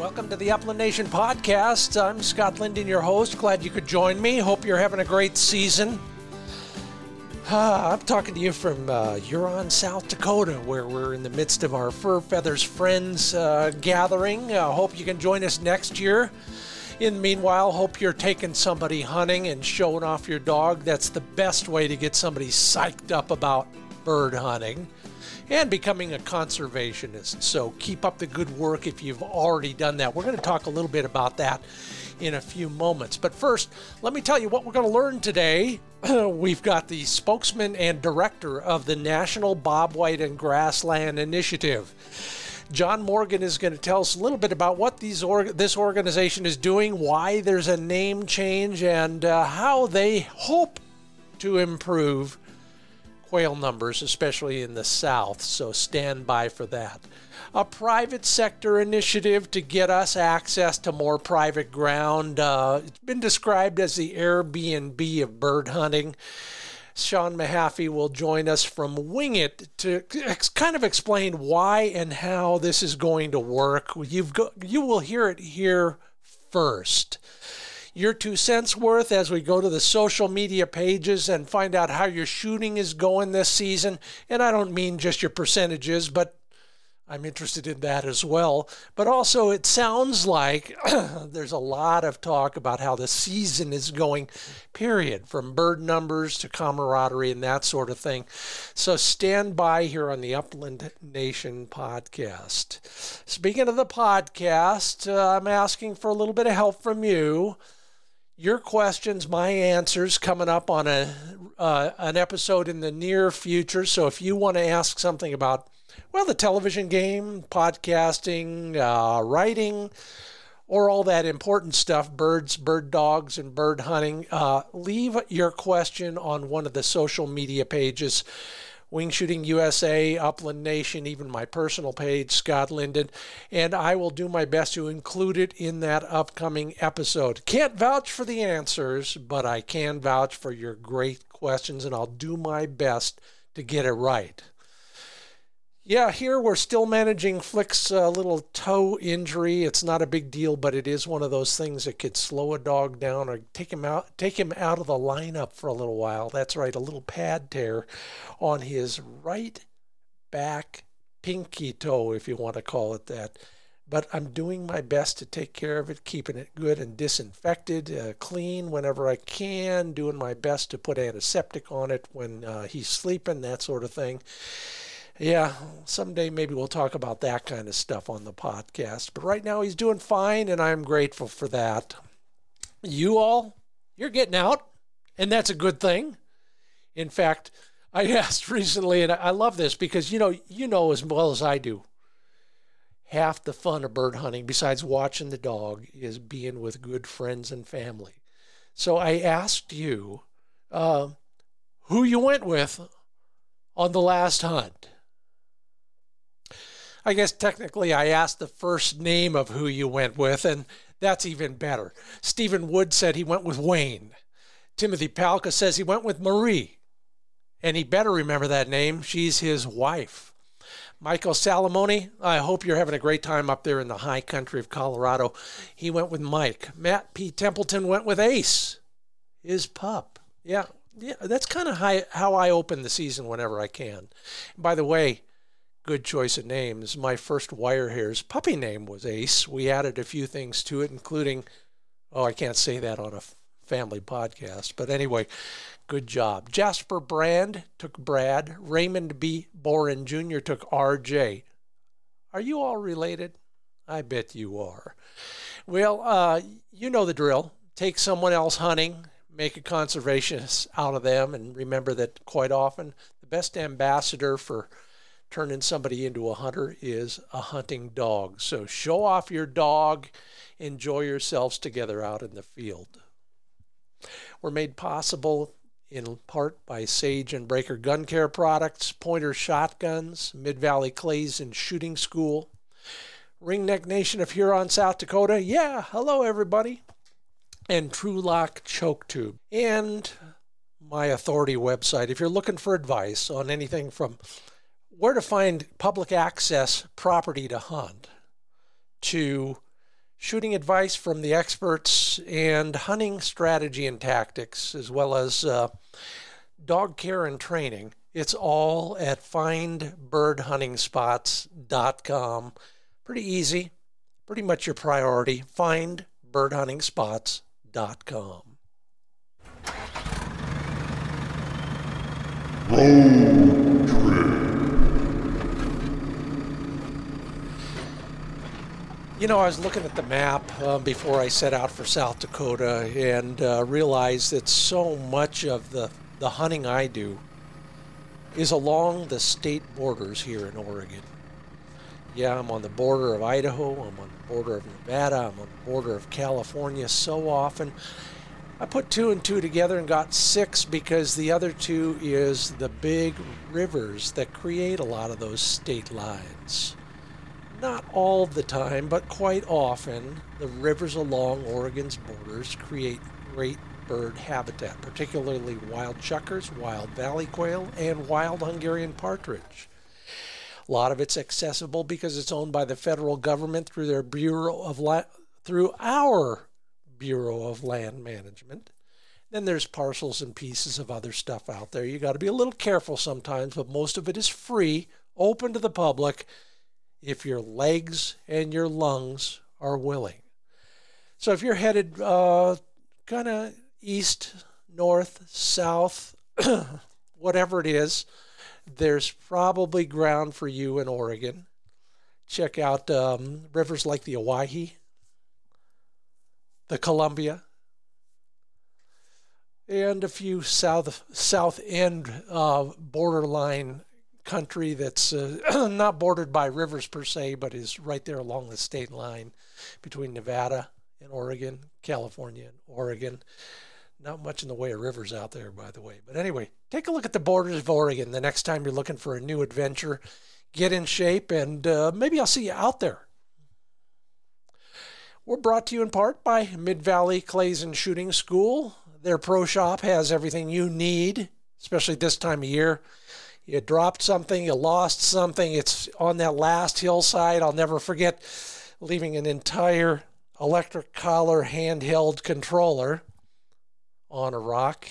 Welcome to the Upland Nation podcast. I'm Scott Linden, your host. Glad you could join me. Hope you're having a great season. Uh, I'm talking to you from uh, Huron, South Dakota, where we're in the midst of our Fur Feathers Friends uh, gathering. I hope you can join us next year. In the meanwhile, hope you're taking somebody hunting and showing off your dog. That's the best way to get somebody psyched up about bird hunting and becoming a conservationist. So keep up the good work if you've already done that. We're going to talk a little bit about that in a few moments. But first, let me tell you what we're going to learn today. We've got the spokesman and director of the National Bobwhite and Grassland Initiative. John Morgan is going to tell us a little bit about what these org- this organization is doing, why there's a name change, and uh, how they hope to improve quail numbers, especially in the south. So stand by for that. A private sector initiative to get us access to more private ground. Uh, it's been described as the Airbnb of bird hunting. Sean Mahaffey will join us from Wing It to kind of explain why and how this is going to work. You've go, you will hear it here first. Your two cents worth as we go to the social media pages and find out how your shooting is going this season. And I don't mean just your percentages, but I'm interested in that as well. But also, it sounds like there's a lot of talk about how the season is going, period, from bird numbers to camaraderie and that sort of thing. So stand by here on the Upland Nation podcast. Speaking of the podcast, uh, I'm asking for a little bit of help from you. Your questions, my answers, coming up on a uh, an episode in the near future. So if you want to ask something about well, the television game, podcasting, uh, writing, or all that important stuff birds, bird dogs, and bird hunting uh, leave your question on one of the social media pages. Wing Shooting USA, Upland Nation, even my personal page, Scott Linden, and I will do my best to include it in that upcoming episode. Can't vouch for the answers, but I can vouch for your great questions, and I'll do my best to get it right. Yeah, here we're still managing Flick's uh, little toe injury. It's not a big deal, but it is one of those things that could slow a dog down or take him out, take him out of the lineup for a little while. That's right, a little pad tear on his right back pinky toe, if you want to call it that. But I'm doing my best to take care of it, keeping it good and disinfected, uh, clean whenever I can, doing my best to put antiseptic on it when uh, he's sleeping, that sort of thing yeah, someday maybe we'll talk about that kind of stuff on the podcast. But right now he's doing fine, and I'm grateful for that. You all, you're getting out, and that's a good thing. In fact, I asked recently, and I love this because you know, you know as well as I do. Half the fun of bird hunting, besides watching the dog, is being with good friends and family. So I asked you uh, who you went with on the last hunt. I guess technically I asked the first name of who you went with, and that's even better. Stephen Wood said he went with Wayne. Timothy Palka says he went with Marie. And he better remember that name. She's his wife. Michael Salamone, I hope you're having a great time up there in the high country of Colorado. He went with Mike. Matt P. Templeton went with Ace, his pup. Yeah, yeah, that's kind of how I open the season whenever I can. By the way, good choice of names. My first wire hairs puppy name was Ace. We added a few things to it, including, oh, I can't say that on a family podcast, but anyway, good job. Jasper Brand took Brad. Raymond B. Boren Jr. took RJ. Are you all related? I bet you are. Well, uh, you know the drill. Take someone else hunting, make a conservationist out of them, and remember that quite often the best ambassador for turning somebody into a hunter is a hunting dog. So show off your dog, enjoy yourselves together out in the field. We're made possible in part by Sage and Braker Gun Care products, Pointer Shotguns, Mid Valley Clays and Shooting School, Ringneck Nation of Huron, South Dakota. Yeah, hello everybody. And Trulock Choke Tube. And my authority website. If you're looking for advice on anything from where to find public access property to hunt, to shooting advice from the experts, and hunting strategy and tactics, as well as uh, dog care and training. It's all at findbirdhuntingspots.com. Pretty easy, pretty much your priority. Findbirdhuntingspots.com. Road You know, I was looking at the map uh, before I set out for South Dakota and uh, realized that so much of the, the hunting I do is along the state borders here in Oregon. Yeah, I'm on the border of Idaho, I'm on the border of Nevada, I'm on the border of California so often. I put two and two together and got six because the other two is the big rivers that create a lot of those state lines. Not all the time, but quite often, the rivers along Oregon's borders create great bird habitat, particularly wild chukars, wild valley quail, and wild Hungarian partridge. A lot of it's accessible because it's owned by the federal government through their Bureau of La- through our Bureau of Land Management. Then there's parcels and pieces of other stuff out there. You got to be a little careful sometimes, but most of it is free, open to the public if your legs and your lungs are willing. So if you're headed uh, kind of east, north, south, whatever it is, there's probably ground for you in Oregon. Check out um, rivers like the Owyhee, the Columbia, and a few south south end uh, borderline country that's uh, not bordered by rivers per se, but is right there along the state line between Nevada and Oregon, California and Oregon. Not much in the way of rivers out there, by the way. But anyway, take a look at the borders of Oregon the next time you're looking for a new adventure. Get in shape, and uh, maybe I'll see you out there. We're brought to you in part by Mid Valley Clays and Shooting School. Their pro shop has everything you need, especially this time of year you dropped something, you lost something. It's on that last hillside. I'll never forget leaving an entire electric collar handheld controller on a rock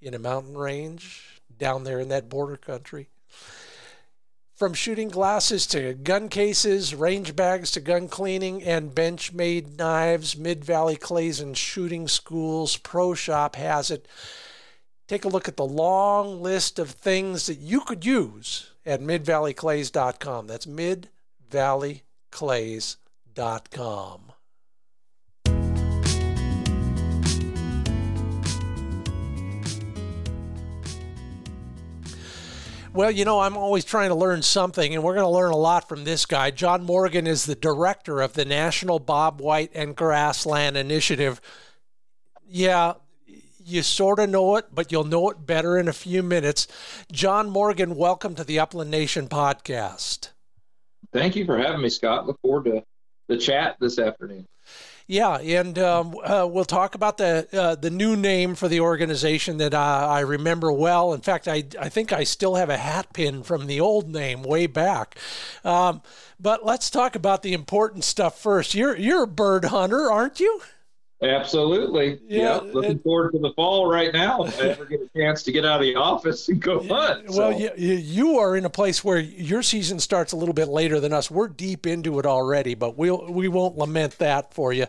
in a mountain range down there in that border country. From shooting glasses to gun cases, range bags to gun cleaning, and Benchmade knives, Mid Valley Clays and Shooting Schools Pro Shop has it take a look at the long list of things that you could use at midvalleyclays.com. That's midvalleyclays.com. Well, you know, I'm always trying to learn something, and we're going to learn a lot from this guy. John Morgan is the director of the National Bobwhite and Grassland Initiative. Yeah, you sort of know it, but you'll know it better in a few minutes. John Morgan, welcome to the Upland Nation podcast. Thank you for having me, Scott. Look forward to the chat this afternoon. Yeah, and um, uh, we'll talk about the uh, the new name for the organization that uh, I remember well. In fact, I I think I still have a hat pin from the old name way back. Um, but let's talk about the important stuff first. You're you're a bird hunter, aren't you? Absolutely. Yeah. Yep. Looking it, forward to the fall right now. If I ever get a chance to get out of the office and go hunt. Well, you, you are in a place where your season starts a little bit later than us. We're deep into it already, but we'll we won't lament that for you.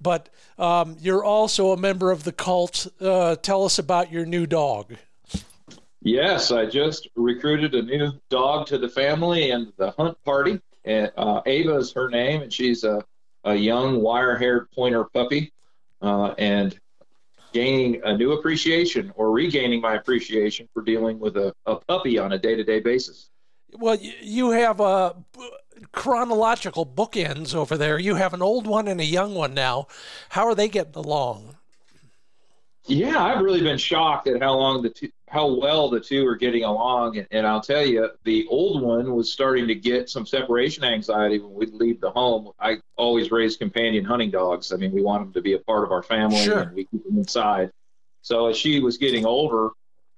But um, you're also a member of the cult. Uh, tell us about your new dog. Yes, I just recruited a new dog to the family and the hunt party. And uh, Ava is her name, and she's a, a young wire-haired pointer puppy uh, and gaining a new appreciation or regaining my appreciation for dealing with a, a puppy on a day to day basis. Well, you have a uh, chronological bookends over there. You have an old one and a young one now. How are they getting along? Yeah, I've really been shocked at how long the two, how well the two are getting along. And, and, I'll tell you, the old one was starting to get some separation anxiety when we'd leave the home. I always raise companion hunting dogs. I mean, we want them to be a part of our family, sure. and we keep them inside. So as she was getting older,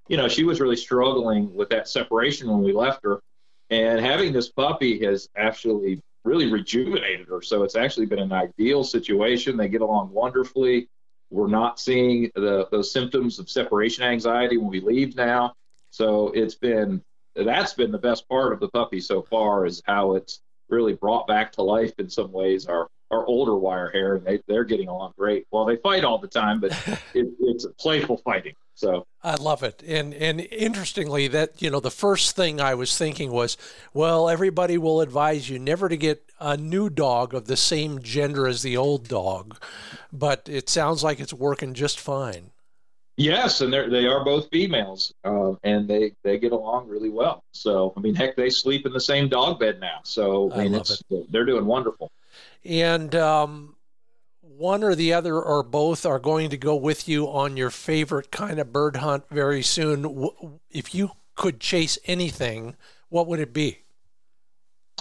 you know, she was really struggling with that separation when we left her. And having this puppy has actually really rejuvenated her. So it's actually been an ideal situation. They get along wonderfully. We're not seeing the those symptoms of separation anxiety when we leave now. So it's been that's been the best part of the puppy so far is how it's really brought back to life in some ways our our older wire hair and they, they're getting along great well they fight all the time but it, it's playful fighting so I love it. And and interestingly that you know the first thing I was thinking was, well, everybody will advise you never to get a new dog of the same gender as the old dog. But it sounds like it's working just fine. Yes, and they they are both females, uh, and they they get along really well. So I mean, heck, they sleep in the same dog bed now. So I mean, I it's it. they're doing wonderful. And um, one or the other or both are going to go with you on your favorite kind of bird hunt very soon. If you could chase anything, what would it be?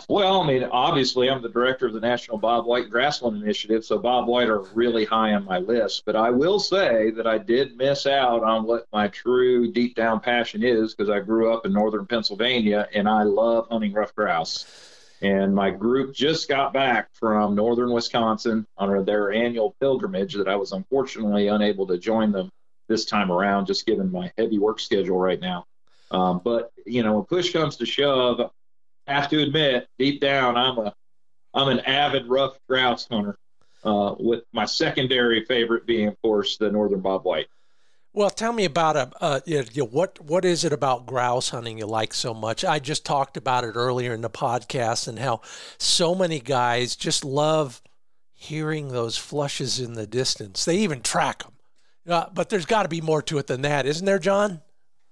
Well, I mean, obviously, I'm the director of the National Bobwhite Grassland Initiative, so Bobwhite are really high on my list. But I will say that I did miss out on what my true deep down passion is because I grew up in northern Pennsylvania and I love hunting ruffed grouse. And my group just got back from northern Wisconsin on their annual pilgrimage that I was unfortunately unable to join them this time around, just given my heavy work schedule right now. Um, but you know, when push comes to shove, have to admit, deep down, I'm a I'm an avid ruffed grouse hunter. Uh, with my secondary favorite being, of course, the northern bobwhite. Well, tell me about a uh, you know, what what is it about grouse hunting you like so much? I just talked about it earlier in the podcast and how so many guys just love hearing those flushes in the distance. They even track them. Uh, but there's got to be more to it than that, isn't there, John?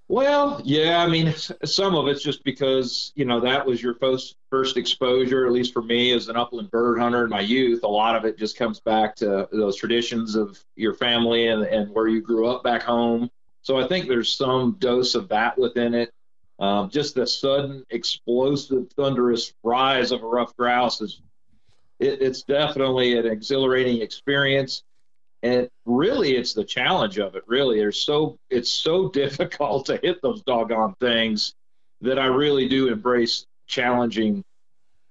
Well, yeah, I mean, some of it's just because you know that was your first first exposure, at least for me as an upland bird hunter in my youth. A lot of it just comes back to those traditions of your family and, and where you grew up back home. So I think there's some dose of that within it. Um, just the sudden, explosive, thunderous rise of a ruffed grouse is it, it's definitely an exhilarating experience and really it's the challenge of it really. There's so it's so difficult to hit those doggone things that i really do embrace challenging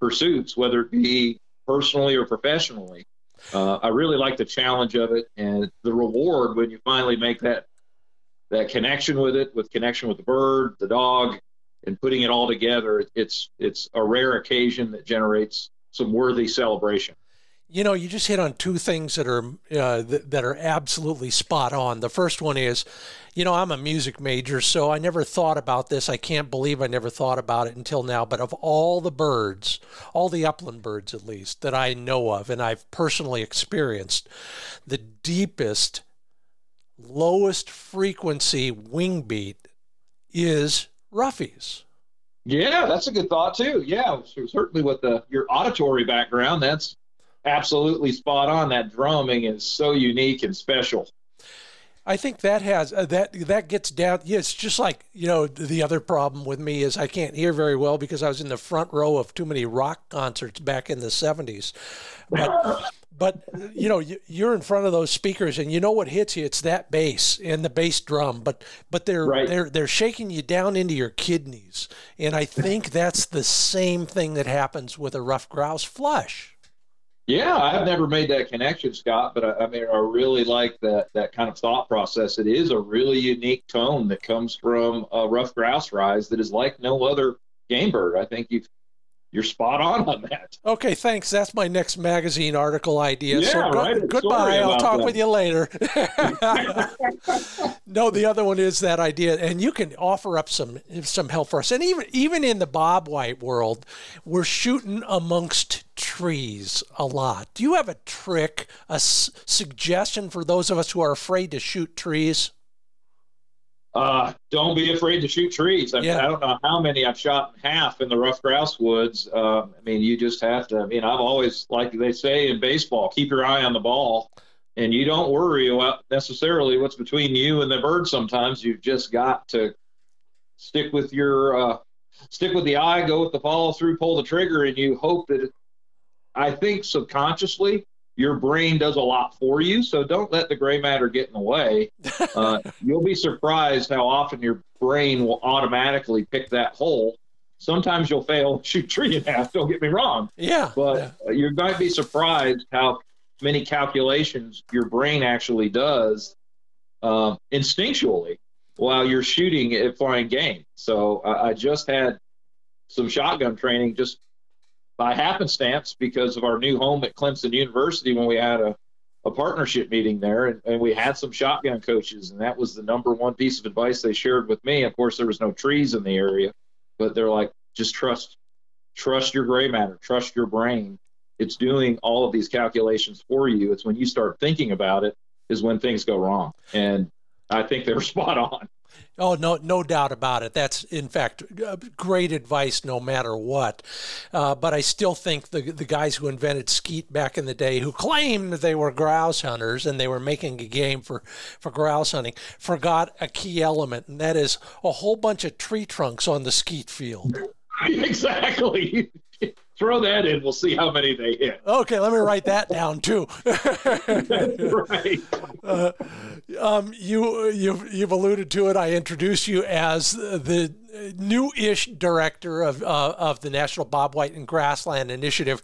pursuits whether it be personally or professionally. Uh, i really like the challenge of it and the reward when you finally make that that connection with it with connection with the bird the dog and putting it all together it's it's a rare occasion that generates some worthy celebration you know, you just hit on two things that are uh, th- that are absolutely spot on. The first one is, you know, I'm a music major, so I never thought about this. I can't believe I never thought about it until now. But of all the birds, all the upland birds at least that I know of, and I've personally experienced, the deepest, lowest frequency wing beat is roughies. Yeah, that's a good thought too. Yeah, certainly with the your auditory background, that's absolutely spot on. That drumming is so unique and special. I think that has uh, that that gets down. Yeah, it's just like you know the other problem with me is I can't hear very well because I was in the front row of too many rock concerts back in the '70s. But but you know you're in front of those speakers and you know what hits you. It's that bass and the bass drum. But but they're right. they're they're shaking you down into your kidneys. And I think that's the same thing that happens with a ruffed grouse flush. Yeah, I've never made that connection, Scott, but I, I, mean, I really like that that kind of thought process. It is a really unique tone that comes from a ruffed grouse rise that is like no other game bird. I think you've you're spot on on that. Okay, thanks. That's my next magazine article idea. Yeah, so go, right. goodbye. I'll talk that. with you later. no, the other one is that idea, and you can offer up some some help for us. And even even in the Bobwhite world, we're shooting amongst trees a lot. Do you have a trick, a s- suggestion for those of us who are afraid to shoot trees? Uh, don't be afraid to shoot trees. I, yeah. I, don't know how many I've shot in half in the ruffed grouse woods. Uh, I mean, you just have to. I mean, I've always, like they say in baseball, keep your eye on the ball, and you don't worry about necessarily what's between you and the bird. Sometimes you've just got to stick with your uh, stick with the eye, go with the follow through, pull the trigger, and you hope that. It, I think subconsciously your brain does a lot for you. So don't let the gray matter get in the way. Uh, you'll be surprised how often your brain will automatically pick that hole Sometimes you'll fail, shoot tree in half. Don't get me wrong. Yeah. But yeah. you might be surprised how many calculations your brain actually does uh, instinctually while you're shooting at flying game. So I, I just had some shotgun training just by happenstance because of our new home at Clemson University when we had a, a partnership meeting there and, and we had some shotgun coaches and that was the number one piece of advice they shared with me. Of course there was no trees in the area, but they're like, just trust trust your gray matter, trust your brain. It's doing all of these calculations for you. It's when you start thinking about it is when things go wrong. And I think they were spot on. Oh no, no doubt about it. That's in fact great advice, no matter what. Uh, but I still think the the guys who invented skeet back in the day, who claimed they were grouse hunters and they were making a game for for grouse hunting, forgot a key element, and that is a whole bunch of tree trunks on the skeet field. exactly. Throw that in. We'll see how many they hit. Okay, let me write that down too. right. Uh, um, you you've you've alluded to it. I introduced you as the new-ish director of uh, of the National Bobwhite and Grassland Initiative.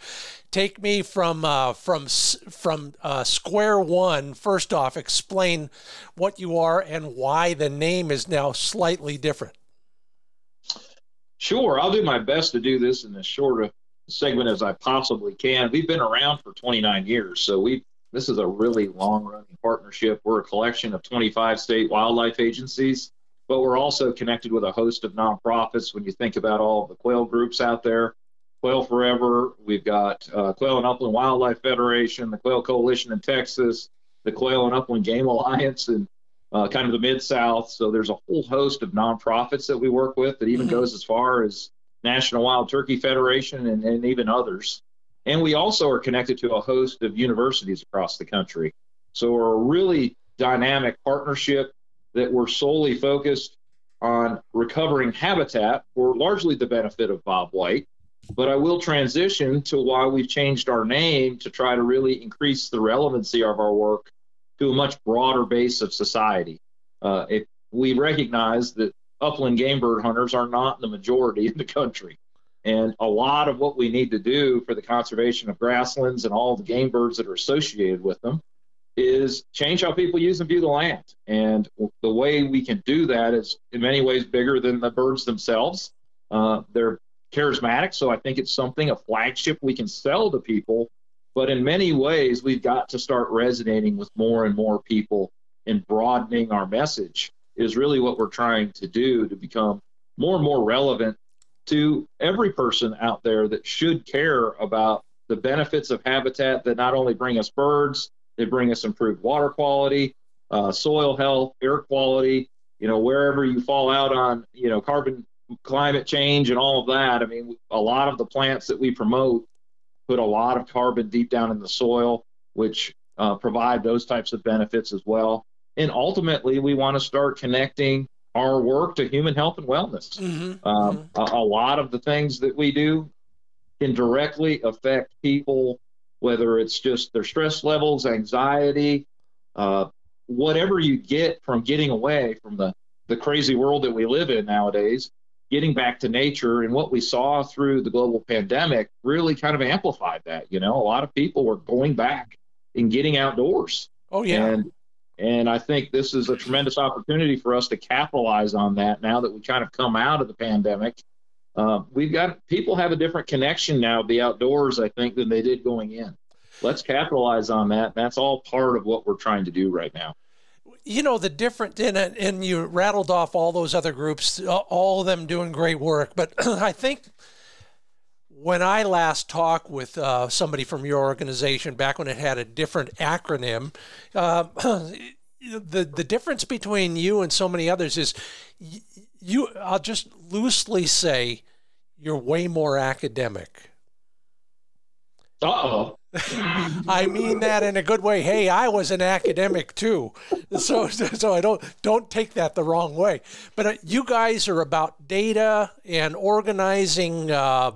Take me from uh, from from uh, square one. First off, explain what you are and why the name is now slightly different. Sure, I'll do my best to do this in as short a segment as I possibly can. We've been around for 29 years, so we this is a really long running partnership. We're a collection of 25 state wildlife agencies, but we're also connected with a host of nonprofits. When you think about all the quail groups out there, Quail Forever, we've got uh, Quail and Upland Wildlife Federation, the Quail Coalition in Texas, the Quail and Upland Game Alliance, and uh, kind of the Mid South. So there's a whole host of nonprofits that we work with that even mm-hmm. goes as far as National Wild Turkey Federation and, and even others. And we also are connected to a host of universities across the country. So we're a really dynamic partnership that we're solely focused on recovering habitat for largely the benefit of Bobwhite. But I will transition to why we've changed our name to try to really increase the relevancy of our work to a much broader base of society. Uh, if we recognize that upland game bird hunters are not the majority in the country. And a lot of what we need to do for the conservation of grasslands and all the game birds that are associated with them is change how people use and view the land. And the way we can do that is in many ways bigger than the birds themselves. Uh, they're charismatic, so I think it's something, a flagship we can sell to people but in many ways, we've got to start resonating with more and more people and broadening our message is really what we're trying to do to become more and more relevant to every person out there that should care about the benefits of habitat that not only bring us birds, they bring us improved water quality, uh, soil health, air quality, you know, wherever you fall out on, you know, carbon climate change and all of that. I mean, a lot of the plants that we promote put a lot of carbon deep down in the soil, which uh, provide those types of benefits as well. And ultimately, we want to start connecting our work to human health and wellness. Mm-hmm. Um, mm-hmm. A, a, lot of the things that we do can directly affect people, whether it's just their stress levels, anxiety, uh, whatever you get from getting away from the, the crazy world that we live in nowadays getting back to nature and what we saw through the global pandemic really kind of amplified that you know? A lot of people were going back and getting outdoors. Oh yeah. And and i think this is a tremendous opportunity for us to capitalize on that now that we kind of come out of the pandemic. Uh, we've got people have a different connection now to the outdoors i think than they did going in. Let's capitalize on that. That's all part of what we're trying to do right now you know the different and and you rattled off all those other groups all of them doing great work but i think when i last talked with uh, somebody from your organization back when it had a different acronym uh, the the difference between you and so many others is you i'll just loosely say you're way more academic. Uh-oh I mean that in a good way. Hey, I was an academic too, so so I don't don't take that the wrong way. But uh, you guys are about data and organizing uh,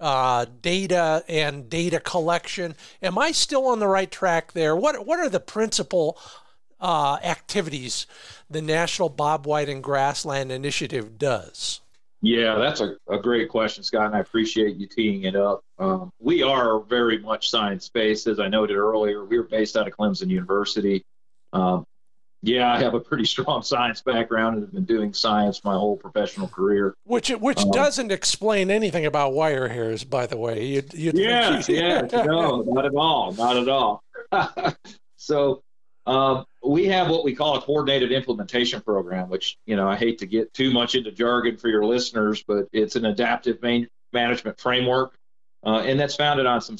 uh, data and data collection. Am I still on the right track there? What what are the principal uh, activities the National Bobwhite and Grassland Initiative does? Yeah, that's a, a great question, Scott, and I appreciate you teeing it up. Um, we are very much science based. As I noted earlier, we are based out of Clemson University. Um, yeah, I have a pretty strong science background and have been doing science my whole professional career. Which which um, doesn't explain anything about wire hairs, by the way. You'd, you'd yeah, yeah, no, not at all, not at all. so um, we have what we call a coordinated implementation program, which you know I hate to get too much into jargon for your listeners, but it's an adaptive main, management framework, uh, and that's founded on some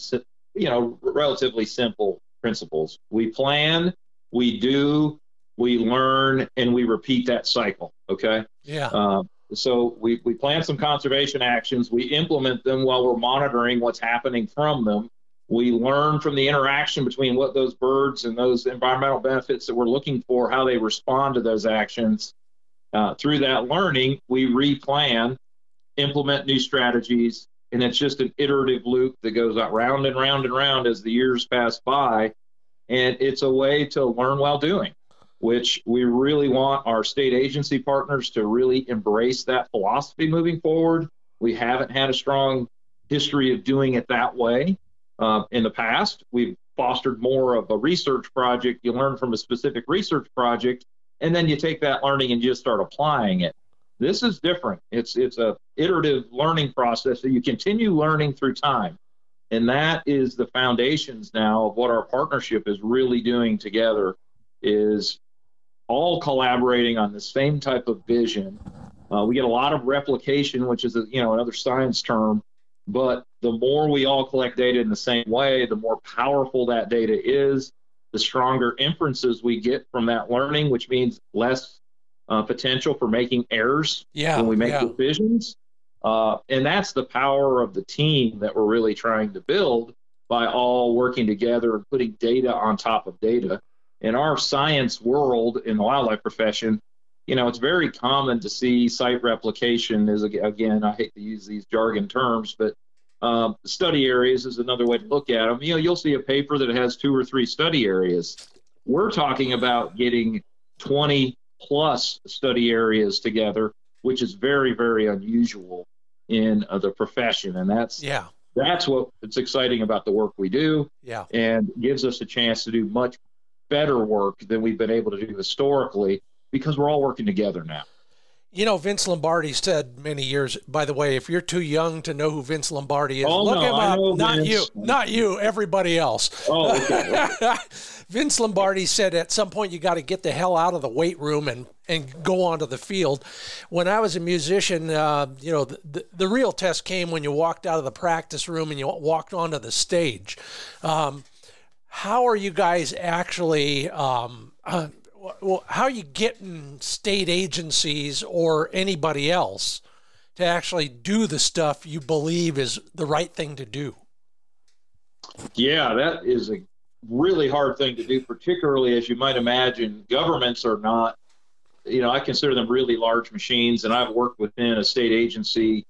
you know relatively simple principles. We plan, we do, we learn, and we repeat that cycle. Okay. Yeah. Um, so we, we plan some conservation actions, we implement them while we're monitoring what's happening from them, we learn from the interaction between what those birds and those environmental benefits that we're looking for, how they respond to those actions. Uh, through that learning, we replan, implement new strategies, and it's just an iterative loop that goes out round and round and round as the years pass by. And it's a way to learn while doing, which we really want our state agency partners to really embrace that philosophy moving forward. We haven't had a strong history of doing it that way. Uh, in the past, we've fostered more of a research project. You learn from a specific research project, and then you take that learning and you just start applying it. This is different. It's it's a iterative learning process that you continue learning through time, and that is the foundations now of what our partnership is really doing together. Is all collaborating on the same type of vision. Uh, we get a lot of replication, which is a, you know another science term but the more we all collect data in the same way, the more powerful that data is, the stronger inferences we get from that learning, which means less uh, potential for making errors yeah, when we make yeah. decisions. Uh, and that's the power of the team that we're really trying to build by all working together and putting data on top of data. In our science world, in the wildlife profession, you know, it's very common to see site replication is again, I hate to use these jargon terms, but um, study areas is another way to look at them. You know, you'll see a paper that has two or three study areas. We're talking about getting 20 plus study areas together, which is very, very unusual in uh, the profession, and that's yeah, that's what it's exciting about the work we do. Yeah, and gives us a chance to do much better work than we've been able to do historically because we're all working together now. You know, Vince Lombardi said many years. By the way, if you're too young to know who Vince Lombardi is, oh, look no, him up. Not Vince. you, not you. Everybody else. Oh, okay. Vince Lombardi said at some point you got to get the hell out of the weight room and and go onto the field. When I was a musician, uh, you know, the, the, the, real test came when you walked out of the practice room and you walked onto the stage. Um, how are you guys actually? Um, uh, well, how are you getting state agencies or anybody else to actually do the stuff you believe is the right thing to do? Yeah, that is a really hard thing to do, particularly as you might imagine. Governments are not, you know, I consider them really large machines, and I've worked within a state agency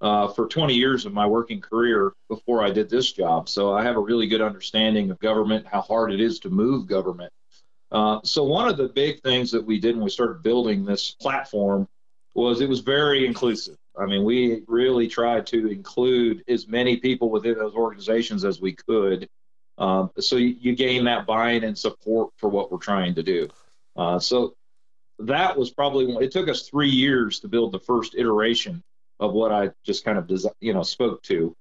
uh, for 20 years of my working career before I did this job. So I have a really good understanding of government, how hard it is to move government. Uh, so one of the big things that we did when we started building this platform was it was very inclusive. I mean, we really tried to include as many people within those organizations as we could. Um, so you, you, gain that buy-in and support for what we're trying to do. Uh, so that was probably it took us three years to build the first iteration of what I just kind of you know spoke to,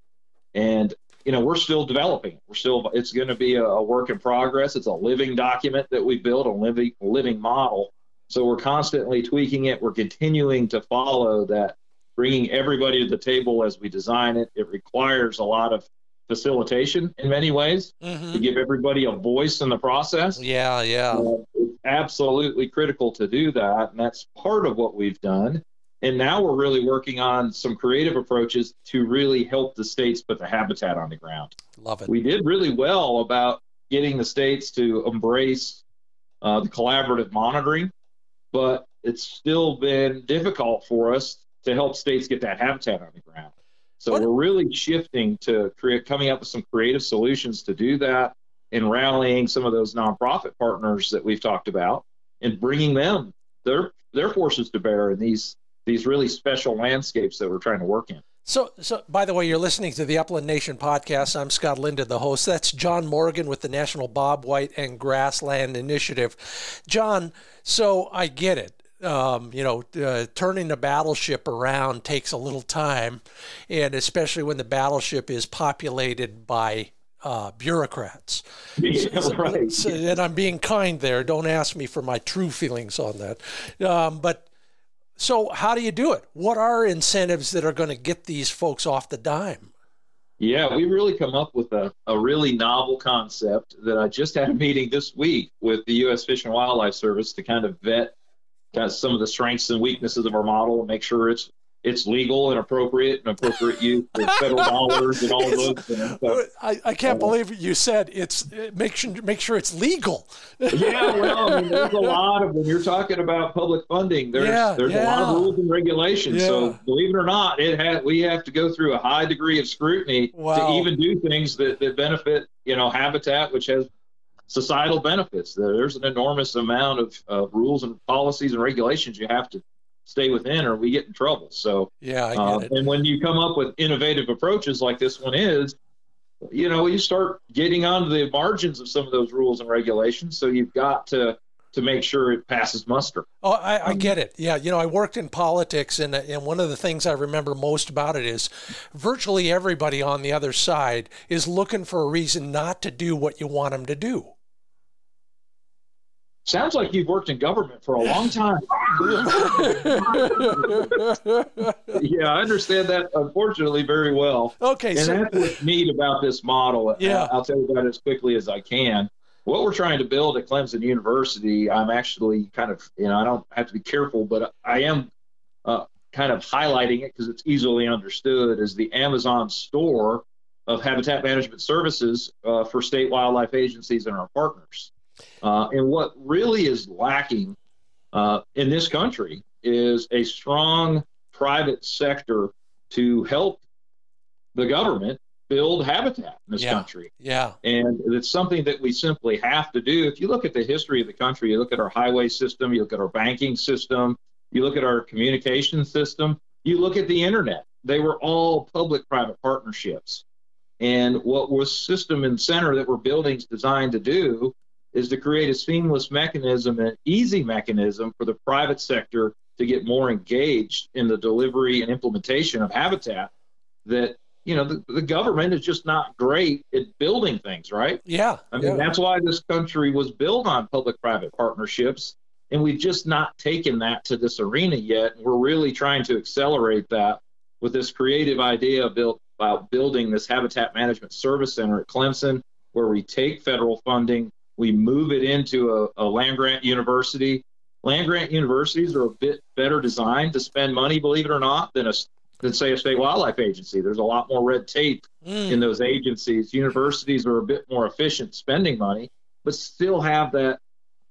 and you know, we're still developing. We're still, it's going to be a, a, work in progress. It's a living document that we built, a living, living model. So we're constantly tweaking it. We're continuing to follow that, bringing everybody to the table as we design it. It requires a lot of facilitation in many ways mm-hmm. to give everybody a voice in the process. Yeah, yeah. Uh, it's absolutely critical to do that. And that's part of what we've done. And now we're really working on some creative approaches to really help the states put the habitat on the ground. Love it. We did really well about getting the states to embrace uh, the collaborative monitoring, but it's still been difficult for us to help states get that habitat on the ground. So what? we're really shifting to create, coming up with some creative solutions to do that, and rallying some of those nonprofit partners that we've talked about, and bringing them their their forces to bear in these these really special landscapes that we're trying to work in. So, so by the way, you're listening to the Upland Nation podcast. I'm Scott Linden, the host. That's John Morgan with the National Bobwhite and Grassland Initiative. John, so I get it. Um, you know, uh, turning the battleship around takes a little time, and especially when the battleship is populated by uh, bureaucrats. Yeah, right. So, and I'm being kind there. Don't ask me for my true feelings on that. Um, but so, how do you do it? What are incentives that are going to get these folks off the dime? Yeah, we really come up with a, a really novel concept that I just had a meeting this week with the U.S. Fish and Wildlife Service to kind of vet kind of some of the strengths and weaknesses of our model and make sure it's it's legal and appropriate and appropriate use of federal dollars and all of those things. So, I, I can't uh, believe you said it's make sure make sure it's legal. yeah, well, I mean, there's a lot of when you're talking about public funding, there's yeah, there's yeah. a lot of rules and regulations. Yeah. So believe it or not, it had we have to go through a high degree of scrutiny wow. to even do things that, that benefit you know habitat, which has societal benefits. There's an enormous amount of uh, rules and policies and regulations you have to stay within or we get in trouble. So yeah, I get uh, it. And when you come up with innovative approaches like this one is, you know, you start getting onto the margins of some of those rules and regulations. So you've got to to make sure it passes muster. Oh, I, I, get it. Yeah, you know, I worked in politics, and and one of the things I remember most about it is virtually everybody on the other side is looking for a reason not to do what you want them to do. Sounds like you've worked in government for a long time. yeah, I understand that unfortunately very well. Okay, and so, that's what's neat about this model. Yeah, I'll tell you about it as quickly as I can. What we're trying to build at Clemson University, I'm actually kind of, you know, I don't have to be careful, but I am uh, kind of highlighting it because it's easily understood as the Amazon store of habitat management services uh, for state wildlife agencies and our partners. Uh, and what really is lacking uh, in this country is a strong private sector to help the government build habitat in this yeah. country. Yeah. And it's something that we simply have to do. If you look at the history of the country, you look at our highway system, you look at our banking system, you look at our communication system, you look at the internet. They were all public private partnerships. And what was system and center that we're building is designed to do is to create a seamless mechanism, an easy mechanism for the private sector to get more engaged in the delivery and implementation of habitat that you know the, the government is just not great at building things right yeah i mean yeah. that's why this country was built on public private partnerships and we've just not taken that to this arena yet we're really trying to accelerate that with this creative idea built about building this habitat management service center at clemson where we take federal funding we move it into a, a land grant university. Land grant universities are a bit better designed to spend money, believe it or not, than a than say a state wildlife agency. There's a lot more red tape mm. in those agencies. Universities are a bit more efficient spending money, but still have that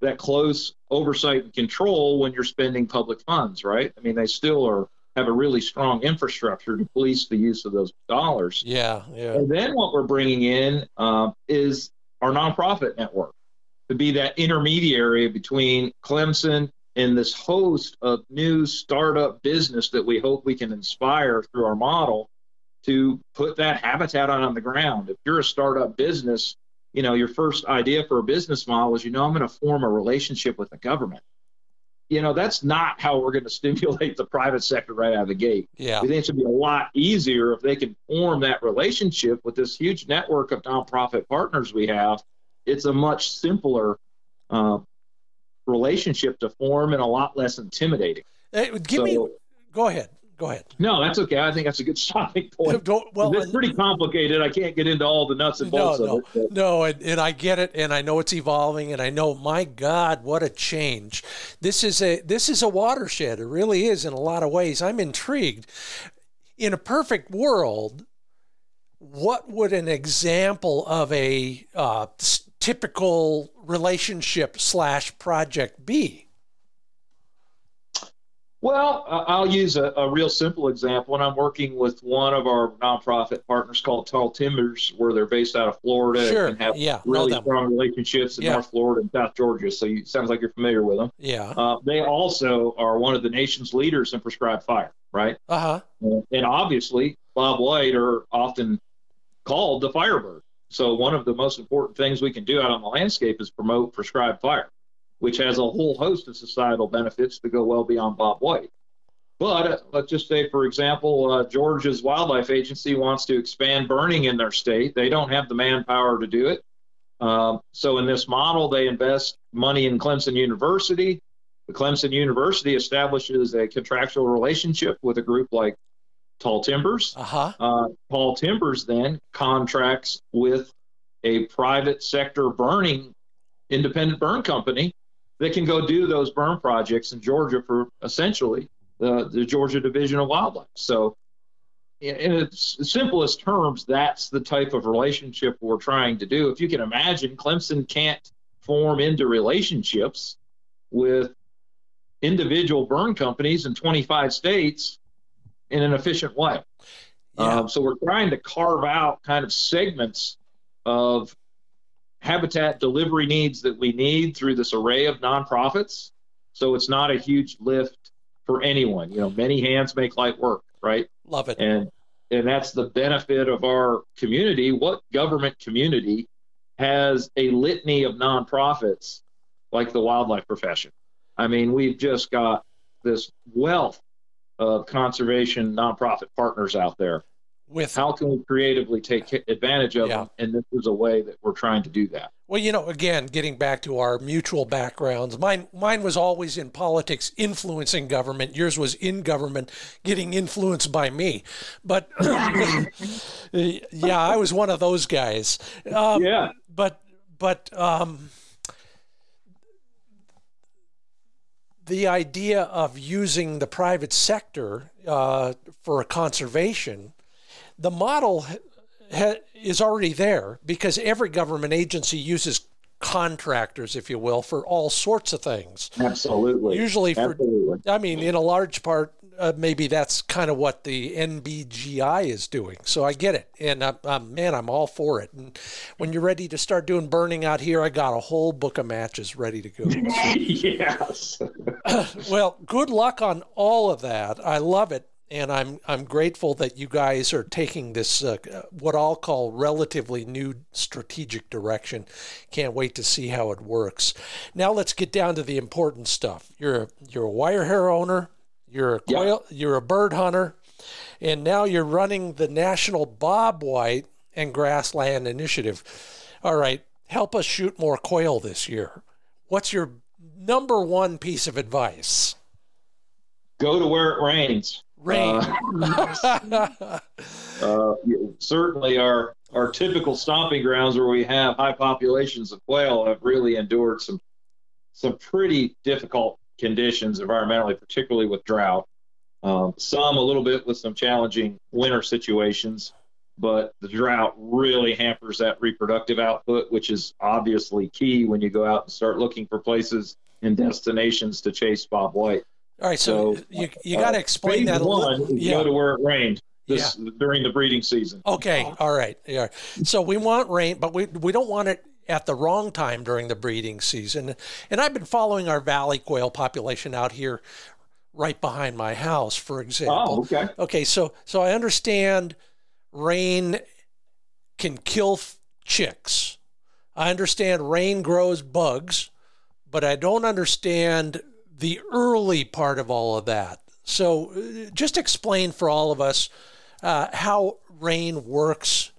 that close oversight and control when you're spending public funds, right? I mean, they still are have a really strong infrastructure to police the use of those dollars. Yeah, yeah. And then what we're bringing in uh, is our nonprofit network to be that intermediary between Clemson and this host of new startup business that we hope we can inspire through our model to put that habitat on, on the ground. If you're a startup business, you know, your first idea for a business model is, you know, I'm going to form a relationship with the government. You know, that's not how we're going to stimulate the private sector right out of the gate. Yeah. We think it should be a lot easier if they can form that relationship with this huge network of nonprofit partners we have it's a much simpler uh, relationship to form and a lot less intimidating. Hey, give so, me. Go ahead. Go ahead. No, that's okay. I think that's a good stopping point. well, it's pretty complicated. I can't get into all the nuts and bolts no, no, of it. But. No, and, and I get it, and I know it's evolving, and I know, my God, what a change! This is a this is a watershed. It really is in a lot of ways. I'm intrigued. In a perfect world, what would an example of a uh, typical relationship slash project be? Well, I'll use a, a, real simple example. When I'm working with one of our nonprofit partners called Tall Timbers, where they're based out of Florida sure. and have yeah, really strong relationships in yeah. North Florida and South Georgia. So you sounds like you're familiar with them. Yeah. Uh, they also are one of the nation's leaders in prescribed fire, right? Uh huh. And obviously, Bobwhite are often called the Firebird. So one of the most important things we can do out on the landscape is promote prescribed fire which has a whole host of societal benefits that go well beyond Bobwhite. But uh, let's just say, for example, uh, Georgia's Wildlife Agency wants to expand burning in their state. They don't have the manpower to do it. Um, so, in this model, they invest money in Clemson University. The Clemson University establishes a contractual relationship with a group like Tall Timbers. Uh-huh. Uh, Tall Timbers then contracts with a private sector burning independent burn company that can go do those burn projects in Georgia for essentially the, the Georgia Division of Wildlife. So, in its simplest terms, that's the type of relationship we're trying to do. If you can imagine, Clemson can't form into relationships with individual burn companies in 25 states in an efficient way. Yeah. Um, so we're trying to carve out kind of segments of habitat delivery needs that we need through this array of nonprofits. So it's not a huge lift for anyone. You know, many hands make light work, right? Love it. And and that's the benefit of our community. What government community has a litany of nonprofits like the wildlife profession? I mean, we've just got this wealth of conservation nonprofit partners out there with how can we creatively take advantage of Yeah. them and this is a way that we're trying to do that Well, you know, again, getting back to our mutual backgrounds, mine mine was always in politics, influencing government. Yours was in government, getting influenced by me. But yeah, I was one of those guys. Um, yeah But but um, the idea of using the private sector uh, for conservation, the model ha- is already there because every government agency uses contractors, if you will, for all sorts of things. absolutely Usually for, absolutely I mean, in a large part, uh, maybe that's kind of what the NBGI is doing. So I get it, and I'm, I'm, man, I'm all for it. And when you're ready to start doing burning out here, I got a whole book of matches ready to go. yes well, good luck on all of that. I love it, and I'm I'm grateful that you guys are taking this uh, what I'll call relatively new strategic direction. Can't wait to see how it works. Now let's get down to the important stuff. You're a, you're a wire hair owner. You're a Yeah. quail, you're a bird hunter, and now you're running the National Bobwhite and Grassland Initiative. All right, help us shoot more quail this year. What's your number one piece of advice? go to where it rains Rain. Uh, uh, certainly our our typical stomping grounds where we have high populations of quail have really endured some some pretty difficult conditions environmentally, particularly with drought. Um, some a little bit with some challenging winter situations, but the drought really hampers that reproductive output, which is obviously key when you go out and start looking for places and destinations to chase Bobwhite. All right, so, So, you you got to Uh, explain that a one little. Yeah. go to where it rained this during the breeding season. Okay. All right. Yeah. So we want rain, but we we don't want it at the wrong time during the breeding season. And I've been following our valley quail population out here, right behind my house, for example. Oh, okay. Okay, so so I understand rain can kill f- chicks. I understand rain grows bugs, but I don't understand the early part of all of that. So uh, just explain for all of us uh, how rain works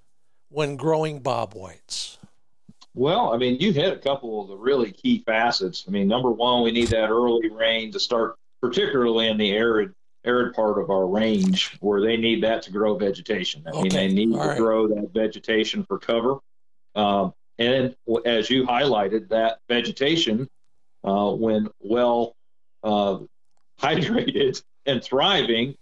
when growing bobwhites. Well, I mean, you hit a couple of the really key facets. I mean, number one, we need that early rain to start, particularly in the arid arid part of our range, where they need that to grow vegetation. I mean, they need all to right. grow that vegetation for cover. Um, and as you highlighted, that vegetation, uh, when well uh, hydrated and thriving,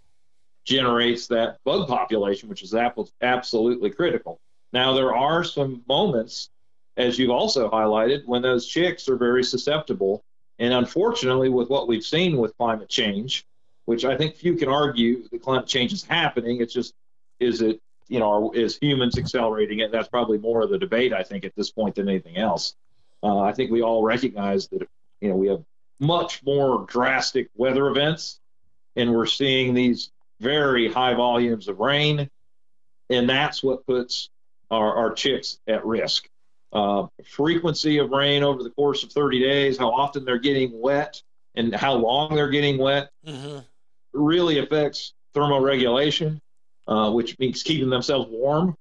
generates that bug population, which is absolutely critical. Now, there are some moments, as you've also highlighted, when those chicks are very susceptible. And unfortunately, with what we've seen with climate change, which I think few can argue the climate change is happening. It's just, is it, you know, is humans accelerating it? That's probably more of the debate, I think, at this point than anything else. Uh, I think we all recognize that, you know, we have much more drastic weather events, and we're seeing these very high volumes of rain, and that's what puts our, our chicks at risk. Uh, frequency of rain over the course of 30 days, how often they're getting wet, and how long they're getting wet mm-hmm. really affects thermoregulation, uh, which means keeping themselves warm,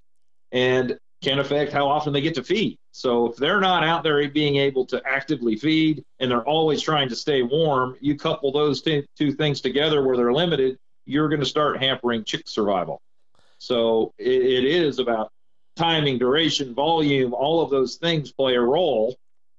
and can affect how often they get to feed. So if they're not out there being able to actively feed and they're always trying to stay warm, you couple those t- two things together where they're limited, you're going to start hampering chick survival. So it, it is about timing, duration, volume, all of those things play a role.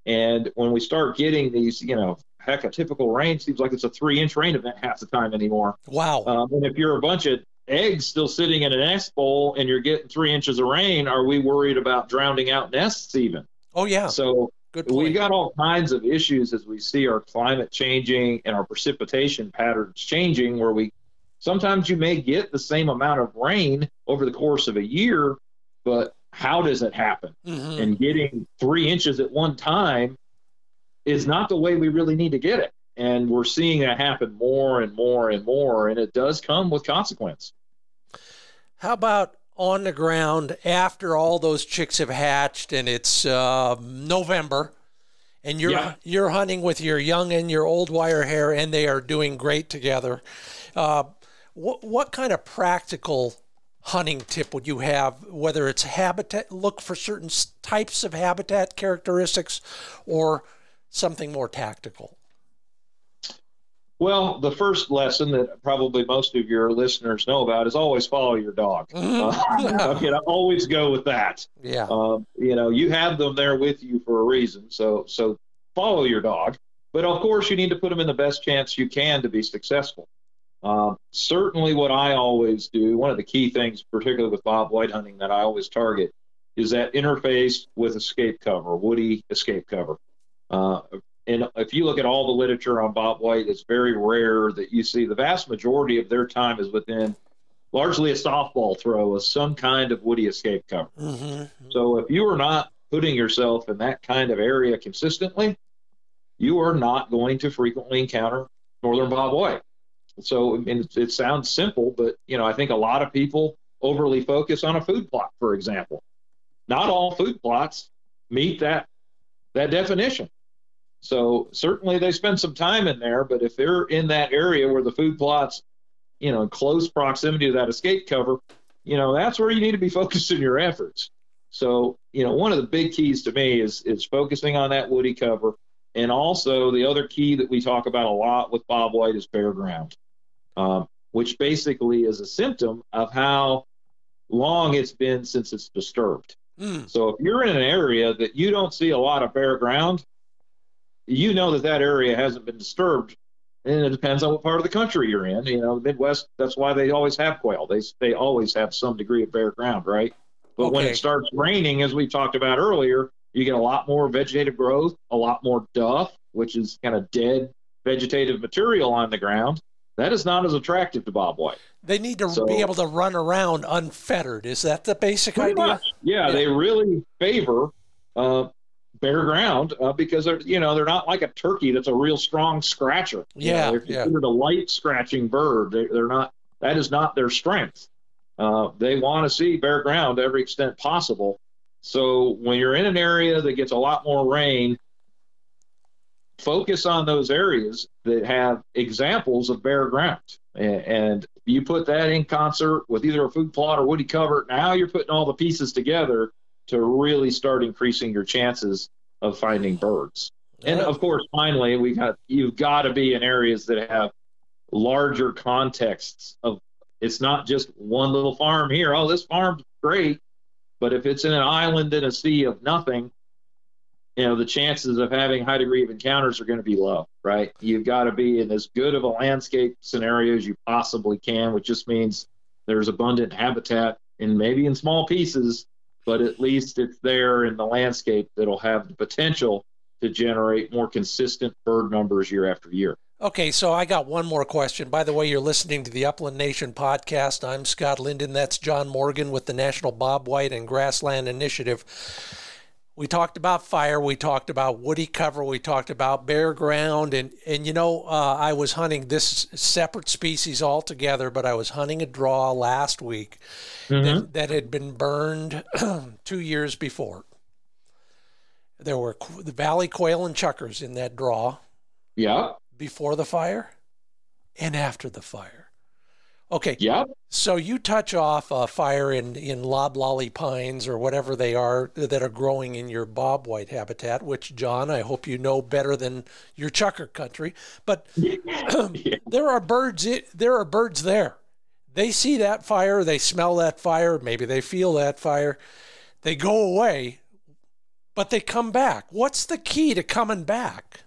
And when we start getting these, you know, heck, a typical rain seems like it's a three inch rain event half the time anymore. Wow. Um, and if you're a bunch of eggs still sitting in a nest bowl and you're getting three inches of rain, are we worried about drowning out nests even? Oh, yeah. So we got all kinds of issues as we see our climate changing and our precipitation patterns changing, where we sometimes you may get the same amount of rain over the course of a year, but how does it happen? Mm-hmm. And getting three inches at one time is not the way we really need to get it. And we're seeing that happen more and more and more, and it does come with consequence. How about on the ground after all those chicks have hatched and it's uh, November? and you're yeah. you're hunting with your young and your old wire hair, and they are doing great together. Uh, what what kind of practical hunting tip would you have? Whether it's habitat, look for certain types of habitat characteristics, or something more tactical. Well, the first lesson that probably most of your listeners know about is always follow your dog. Uh, okay, I always go with that. Yeah. Uh, you know, you have them there with you for a reason, so so follow your dog. But of course, you need to put them in the best chance you can to be successful. Um, certainly, what I always do, one of the key things, particularly with Bobwhite hunting, that I always target is that interface with escape cover, woody escape cover. Uh, and if you look at all the literature on Bobwhite, it's very rare that you see the vast majority of their time is within largely a softball throw of some kind of woody escape cover. Mm-hmm. So if you are not putting yourself in that kind of area consistently, you are not going to frequently encounter northern Bobwhite. So I mean, it, it sounds simple, but you know I think a lot of people overly focus on a food plot, for example. Not all food plots meet that that definition. So certainly they spend some time in there, but if they're in that area where the food plots, you know, in close proximity to that escape cover, you know, that's where you need to be focusing your efforts. So, you know, one of the big keys to me is is focusing on that woody cover. And also the other key that we talk about a lot with Bobwhite is bare ground, um, which basically is a symptom of how long it's been since it's disturbed. Mm. So if you're in an area that you don't see a lot of bare ground, you know that that area hasn't been disturbed. And it depends on what part of the country you're in. You know, the Midwest, that's why they always have quail. They, they always have some degree of bare ground, right? But okay. when it starts raining, as we talked about earlier, you get a lot more vegetative growth, a lot more duff, which is kind of dead vegetative material on the ground. That is not as attractive to Bobwhite. They need to so, be able to run around unfettered. Is that the basic idea? Yeah, yeah, they really favor uh, bare ground uh, because they're you know they're not like a turkey that's a real strong scratcher. Yeah, you know, they're considered yeah. a light scratching bird. They, are not. That is not their strength. Uh, they want to see bare ground to every extent possible. So when you're in an area that gets a lot more rain, focus on those areas that have examples of bare ground. And, and you put that in concert with either a food plot or woody cover. Now you're putting all the pieces together to really start increasing your chances of finding birds. And of course, finally, we got you've got to be in areas that have larger contexts of it's not just one little farm here. Oh, this farm's great, but if it's in an island in a sea of nothing, you know the chances of having high degree of encounters are going to be low, right? You've got to be in as good of a landscape scenario as you possibly can, which just means there's abundant habitat and maybe in small pieces but at least it's there in the landscape that'll have the potential to generate more consistent bird numbers year after year. Okay, so I got one more question. By the way, you're listening to the Upland Nation podcast. I'm Scott Linden. That's John Morgan with the National Bobwhite and Grassland Initiative. We talked about fire. We talked about woody cover. We talked about bare ground. And, and you know, uh, I was hunting this separate species altogether, but I was hunting a draw last week mm-hmm. that, that had been burned two years before. There were the valley quail and chukars in that draw. Yeah before the fire and after the fire. Okay. Yeah. So you touch off a fire in, in loblolly pines or whatever they are that are growing in your bobwhite habitat, which, John, I hope you know better than your chukar country. But yeah. there are birds. There are birds there. They see that fire. They smell that fire. Maybe they feel that fire. They go away, but they come back. What's the key to coming back?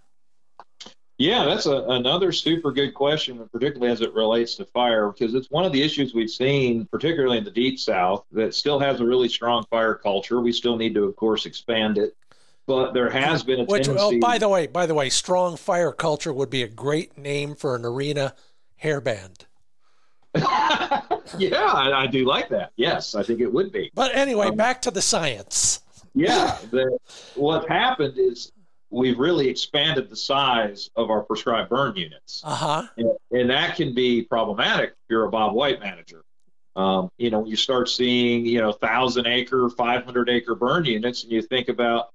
Yeah, that's a, another super good question, particularly as it relates to fire, because it's one of the issues we've seen, particularly in the deep south, that still has a really strong fire culture. We still need to, of course, expand it, but there has been a Which, oh, tendency. Oh, by the way, by the way, strong fire culture would be a great name for an arena hairband. yeah, I, I, do like that. Yes, I think it would be. But anyway, um, back to the science. Yeah, the, what happened is we've really expanded the size of our prescribed burn units. Uh-huh. And, and that can be problematic if you're a Bobwhite manager. Um, you know, you start seeing, you know, thousand acre, 500 acre burn units, and you think about,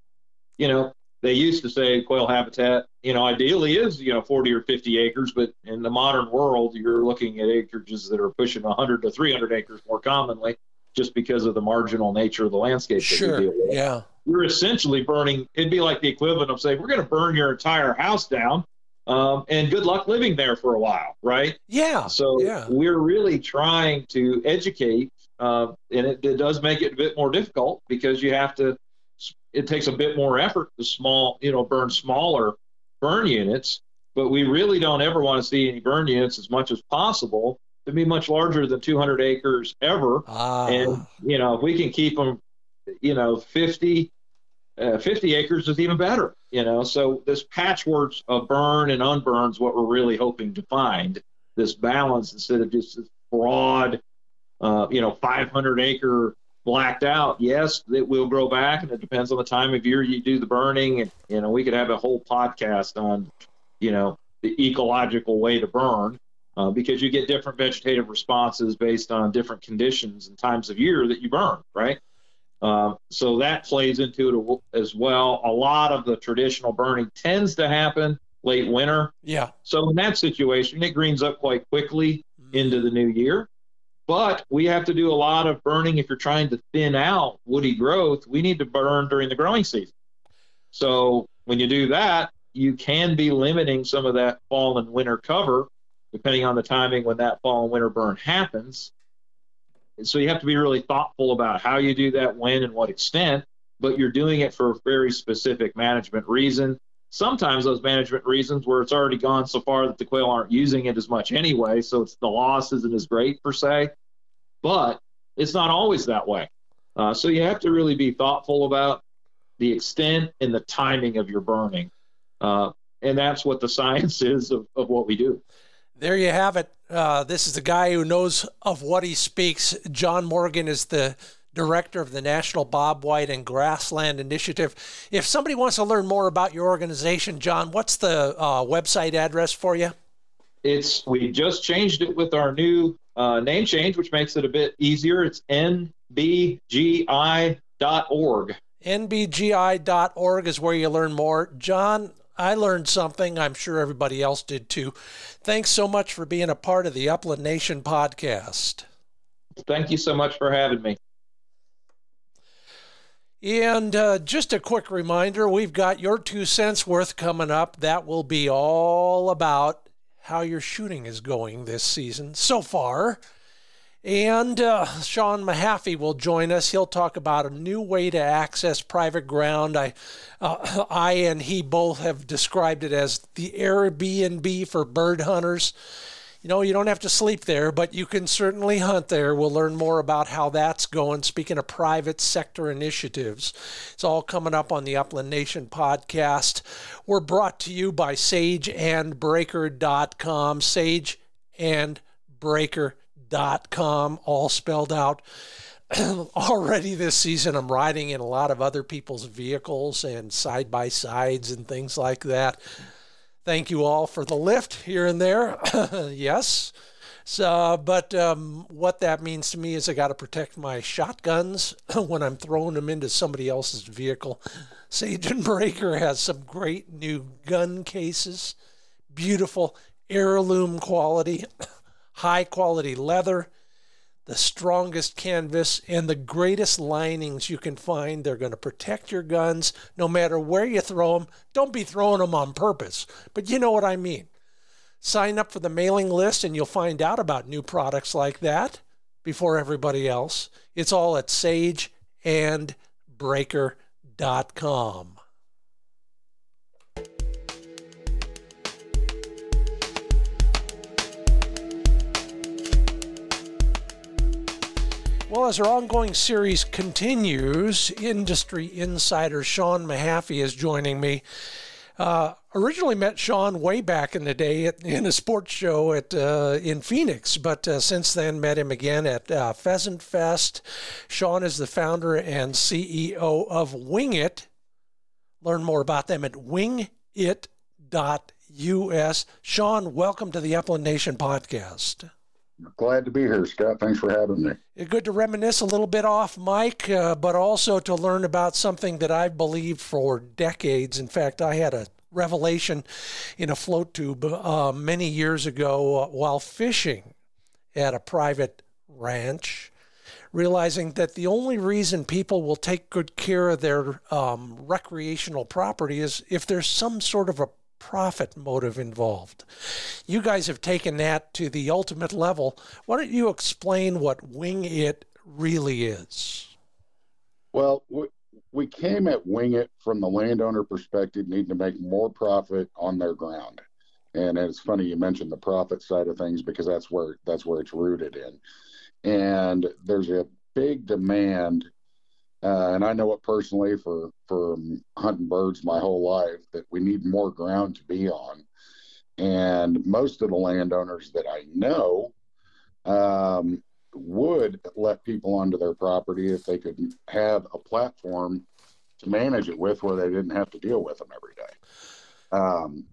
you know, they used to say quail habitat, you know, ideally is, you know, 40 or 50 acres, but in the modern world, you're looking at acreages that are pushing 100 to 300 acres more commonly just because of the marginal nature of the landscape. Sure. Yeah you're essentially burning. It'd be like the equivalent of saying, we're going to burn your entire house down. Um, and good luck living there for a while, right? Yeah. So yeah. we're really trying to educate, uh, and it, it, does make it a bit more difficult because you have to. It takes a bit more effort to small, you know, burn smaller burn units. But we really don't ever want to see any burn units as much as possible to be much larger than 200 acres ever. Ah. And you know, if we can keep them, you know, 50 uh, 50 acres is even better, you know. So this patchwork of burn and unburn is what we're really hoping to find. This balance instead of just this broad, uh, you know, 500 acre blacked out. Yes, it will grow back, and it depends on the time of year you do the burning. And you know, we could have a whole podcast on, you know, the ecological way to burn. Uh, because you get different vegetative responses based on different conditions and times of year that you burn, right? Um, so that plays into it as well. A lot of the traditional burning tends to happen late winter. Yeah. So in that situation, it greens up quite quickly mm-hmm. into the new year. But we have to do a lot of burning if you're trying to thin out woody growth. We need to burn during the growing season. So when you do that, you can be limiting some of that fall and winter cover, depending on the timing when that fall and winter burn happens so you have to be really thoughtful about how you do that, when, and what extent, but you're doing it for a very specific management reason. Sometimes those management reasons where it's already gone so far that the quail aren't using it as much anyway, so it's the loss isn't as great per se, but it's not always that way. Uh, so you have to really be thoughtful about the extent and the timing of your burning. Uh, and that's what the science is of, of what we do. There you have it. Uh, this is the guy who knows of what he speaks. John Morgan is the director of the National Bobwhite and Grassland Initiative. If somebody wants to learn more about your organization, John, what's the uh, website address for you? It's we just changed it with our new uh, name change, which makes it a bit easier. It's nbgi.org. nbgi.org is where you learn more. John, I learned something. I'm sure everybody else did too. Thanks so much for being a part of the Upland Nation podcast. Thank you so much for having me. And uh, just a quick reminder we've got your two cents worth coming up. That will be all about how your shooting is going this season so far. And uh, Sean Mahaffey will join us. He'll talk about a new way to access private ground. I, uh, I and he both have described it as the Airbnb for bird hunters. you know, you don't have to sleep there, but you can certainly hunt there. We'll learn more about how that's going. Speaking of private sector initiatives, it's all coming up on the Upland Nation podcast. We're brought to you by sageandbraker.com, sageandbraker.com, all spelled out. Already this season, I'm riding in a lot of other people's vehicles and side by sides and things like that. Thank you all for the lift here and there. yes. So, but um, what that means to me is I got to protect my shotguns when I'm throwing them into somebody else's vehicle. Sage and Braker has some great new gun cases, beautiful heirloom quality, high quality leather, the strongest canvas and the greatest linings you can find. They're going to protect your guns no matter where you throw them. Don't be throwing them on purpose, but you know what I mean. Sign up for the mailing list and you'll find out about new products like that before everybody else. It's all at sageandbraker.com. Well, as our ongoing series continues, industry insider Sean Mahaffey is joining me. Uh, originally met Sean way back in the day at, in a sports show at uh, in Phoenix, but uh, since then met him again at uh, Pheasant Fest. Sean is the founder and CEO of Wing It. Learn more about them at wingit.us. Sean, welcome to the Upland Nation podcast. Glad to be here, Scott. Thanks for having me. Good to reminisce a little bit off mic, uh, but also to learn about something that I've believed for decades. In fact, I had a revelation in a float tube uh, many years ago uh, while fishing at a private ranch, realizing that the only reason people will take good care of their um, recreational property is if there's some sort of a profit motive involved. You guys have taken that to the ultimate level. Why don't you explain what Wing It really is? Well, we came at Wing It from the landowner perspective, needing to make more profit on their ground. And it's funny you mentioned the profit side of things because that's where that's where it's rooted in. And there's a big demand uh, and I know it personally for for hunting birds my whole life that we need more ground to be on. And most of the landowners that I know um, would let people onto their property if they could have a platform to manage it with where they didn't have to deal with them every day. Um,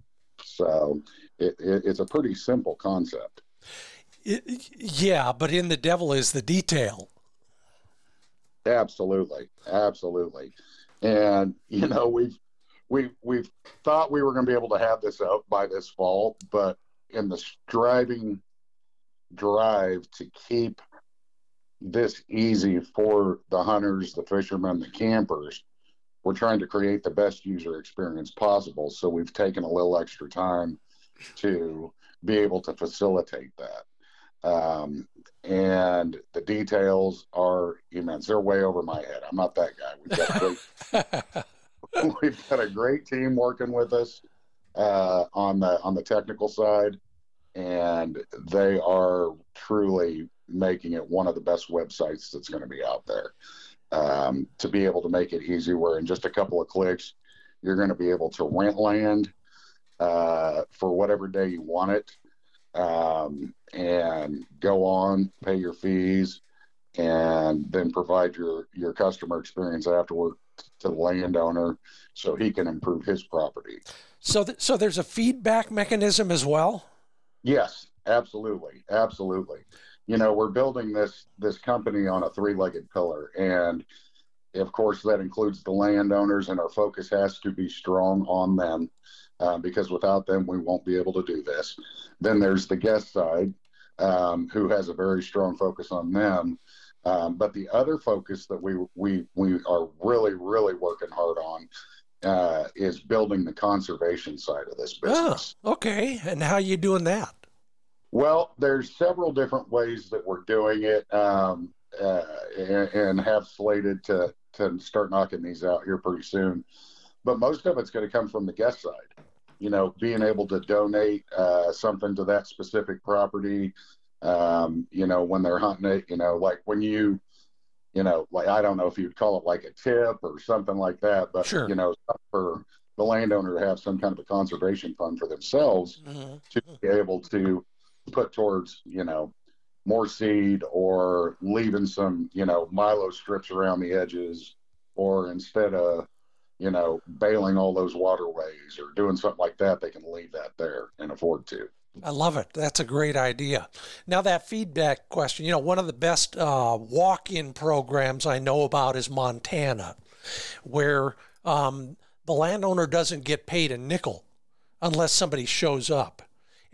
so it, it, it's a pretty simple concept. It, yeah, but in the devil is the detail. Absolutely, absolutely. And you know, we've we we've thought we were going to be able to have this out by this fall, but in the striving drive to keep this easy for the hunters, the fishermen, the campers, we're trying to create the best user experience possible. So we've taken a little extra time to be able to facilitate that. Um, and the details are immense. They're way over my head. I'm not that guy. We've got a great, we've got a great team working with us uh, on the on the technical side, and they are truly making it one of the best websites that's going to be out there. Um, to be able to make it easy, where in just a couple of clicks, you're going to be able to rent land uh, for whatever day you want it um, and go on, pay your fees, and then provide your your customer experience afterward to the landowner so he can improve his property. So, th- so there's a feedback mechanism as well. Yes, absolutely, absolutely. You know, we're building this this company on a three-legged pillar, and of course that includes the landowners, and our focus has to be strong on them uh, because without them, we won't be able to do this. Then there's the guest side, um, who has a very strong focus on them. Um, but the other focus that we we we are really really working hard on uh, is building the conservation side of this business. Oh, okay, and how are you doing that? Well, there's several different ways that we're doing it, um, uh, and, and, have slated to to start knocking these out here pretty soon. But most of it's going to come from the guest side. You know, being able to donate uh, something to that specific property, um, you know, when they're hunting it, you know, like when you, you know, like I don't know if you'd call it like a tip or something like that, but Sure. you know, for the landowner to have some kind of a conservation fund for themselves Mhm. to be able to put towards, you know, more seed or leaving some, you know, Milo strips around the edges, or instead of, you know, baling all those waterways or doing something like that, they can leave that there and afford to. I love it. That's a great idea. Now, that feedback question, you know, one of the best uh, walk in programs I know about is Montana, where um, the landowner doesn't get paid a nickel unless somebody shows up.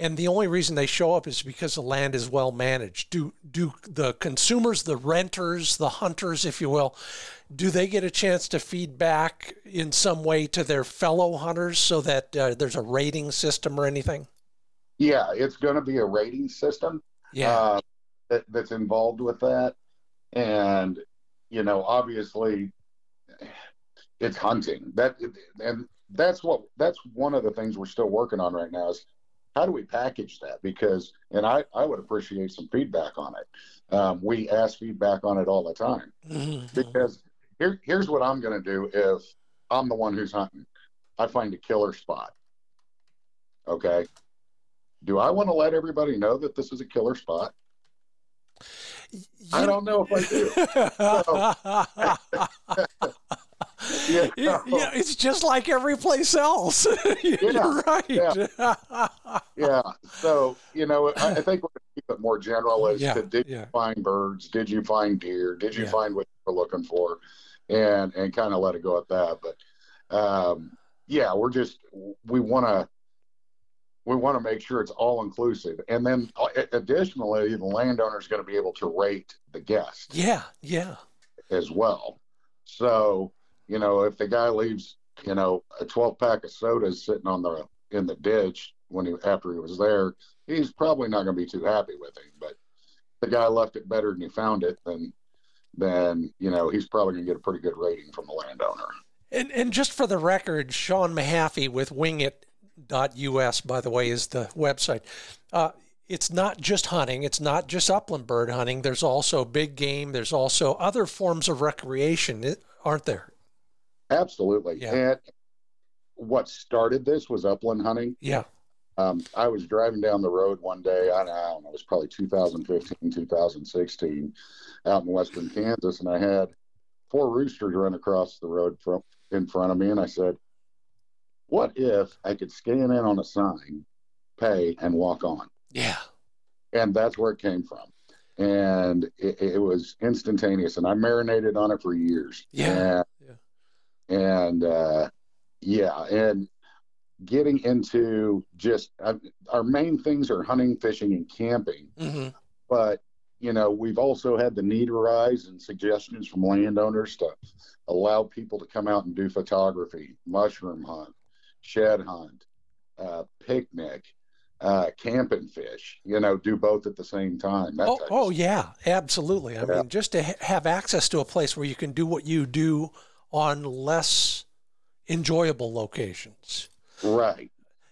And the only reason they show up is because the land is well managed. Do do the consumers, the renters, the hunters, if you will, do they get a chance to feed back in some way to their fellow hunters so that uh, there's a rating system or anything? Yeah, it's going to be a rating system. Yeah. uh, that, that's involved with that. And, you know, obviously it's hunting that, and that's what, that's one of the things we're still working on right now is how do we package that? Because, and I, I would appreciate some feedback on it. Um, we ask feedback on it all the time Mhm. because here, here's what I'm going to do if I'm the one who's hunting. I find a killer spot. Okay. Do I want to let everybody know that this is a killer spot? I don't know if I do. yeah, Yeah. yeah, it's just like every place else. You're Yeah, right. Yeah. So, you know, I, I think we're keep it more general as Yeah, to did yeah. you find birds? Did you find deer? Did you Yeah. find what you were looking for? And, and kind of let it go at that. But, um, yeah, we're just, we want to, we want to make sure it's all inclusive. And then uh, additionally, the landowner is going to be able to rate the guest. yeah, yeah. as well. So, you know, if the guy leaves, you know, a 12 pack of sodas sitting on the in the ditch when he after he was there, he's probably not going to be too happy with him. But the guy left it better than he found it, then then you know he's probably going to get a pretty good rating from the landowner. And and just for the record, Sean Mahaffey with wingit.us, by the way, is the website. Uh, it's not just hunting. It's not just upland bird hunting. There's also big game. There's also other forms of recreation, aren't there? Absolutely. Yeah. And what started this was upland hunting. Yeah. Um, I was driving down the road one day. I don't know. It was probably 2015, 2016, out in western Kansas, and I had four roosters run across the road from in front of me, and I said, "What if I could scan in on a sign, pay, and walk on?" Yeah. And that's where it came from, and it, it was instantaneous. And I marinated on it for years. Yeah. And, and uh, yeah, and getting into just uh, our main things are hunting, fishing, and camping. hmm But you know, we've also had the need arise and suggestions from landowners to allow people to come out and do photography, mushroom hunt, shed hunt, uh, picnic, uh, camp and fish. You know, do both at the same time. That Oh, oh yeah, absolutely. I Yeah. mean, just to ha- have access to a place where you can do what you do on less enjoyable locations. right.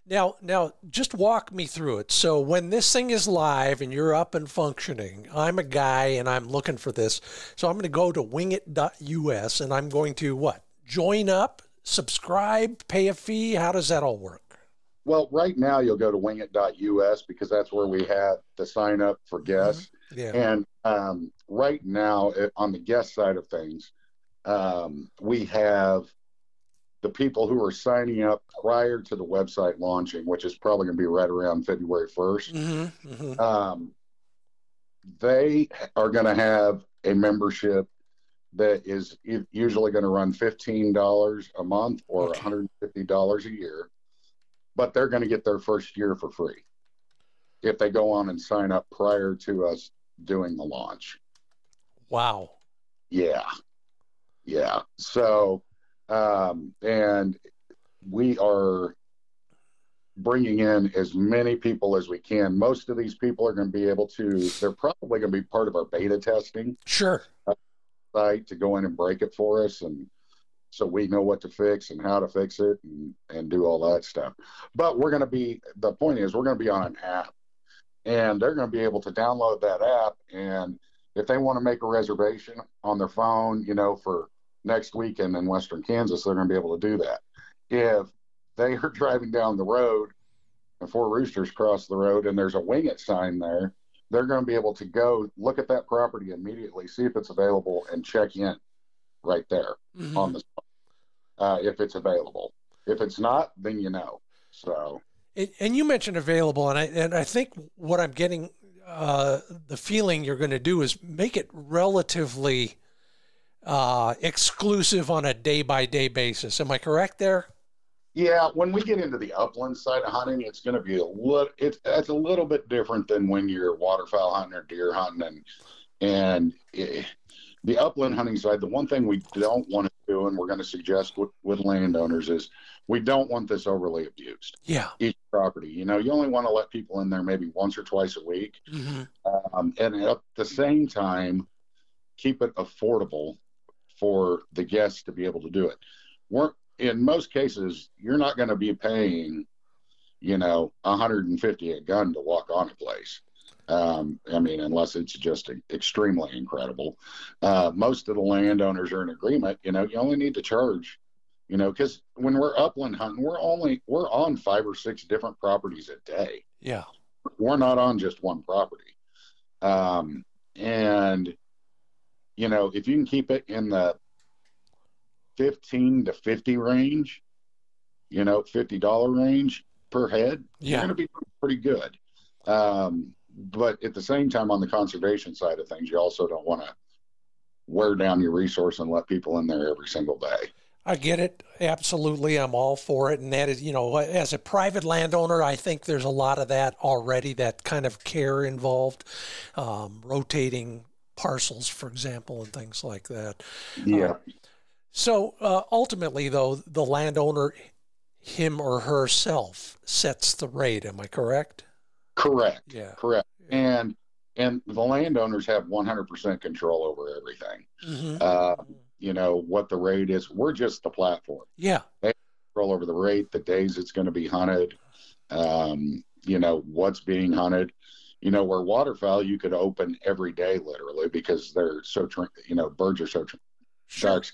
Now, now, just walk me through it. So, when this thing is live and you're up and functioning, I'm a guy and I'm looking for this. So, I'm going to go to wingit.us and I'm going to what? Join up, subscribe, pay a fee. How does that all work? Well, right now you'll go to wingit.us because that's where we have the sign up for guests. Yeah. And um, right now, on the guest side of things, um, we have the people who are signing up prior to the website launching, which is probably going to be right around February 1st. Mm-hmm, mm-hmm. Um, they are going to have a membership that is usually going to run $15 a month or Okay. $150 a year, but they're going to get their first year for free if they go on and sign up prior to us doing the launch. Wow. Yeah. Yeah. So, um, and we are bringing in as many people as we can. Most of these people are going to be able to, they're probably going to be part of our beta testing Sure. site to go in and break it for us and so we know what to fix and how to fix it and, and do all that stuff. But we're going to be, the point is, we're going to be on an app and they're going to be able to download that app. And if they want to make a reservation on their phone, you know, for next weekend in Western Kansas, they're going to be able to do that. If they are driving down the road and four roosters cross the road and there's a wing it sign there, they're going to be able to go look at that property immediately, see if it's available, and check in right there mm-hmm. on the spot uh, if it's available. If it's not, then you know. So. And you mentioned available, and I and I think what I'm getting uh, the feeling you're going to do is make it relatively uh, exclusive on a day by day basis. Am I correct there? Yeah, when we get into the upland side of hunting, it's going to be a little. It's it's a little bit different than when you're waterfowl hunting or deer hunting, and and it, the upland hunting side. The one thing we don't want to do, and we're going to suggest with, with landowners, is we don't want this overly abused. Yeah, each property. You know, you only want to let people in there maybe once or twice a week, mm-hmm. um, and at the same time, keep it affordable for the guests to be able to do it. We're in most cases, you're not going to be paying, you know, 150 a gun to walk on a place. Um, I mean, unless it's just extremely incredible. Uh, most of the landowners are in agreement. You know, you only need to charge. You know, because when we're upland hunting, we're only we're on five or six different properties a day. Yeah, we're not on just one property. Um, and you know, if you can keep it in the 15 to 50 range, you know, $50 range per head, yeah. you're going to be pretty good. Um, but at the same time, on the conservation side of things, you also don't want to wear down your resource and let people in there every single day. I get it. Absolutely. I'm all for it. And that is, you know, as a private landowner, I think there's a lot of that already, that kind of care involved, um, rotating parcels, for example, and things like that. Yeah. Uh, so uh, ultimately, though, the landowner, him or herself, sets the rate. Am I correct? Correct. Yeah. Correct. Yeah. And and the landowners have 100% control over everything. Mm-hmm. Uh, you know what the rate is. We're just the platform. Yeah. They control over the rate, the days it's going to be hunted. Um, you know what's being hunted. You know where waterfowl you could open every day literally because they're so tra- you know birds are so tra- sure. sharks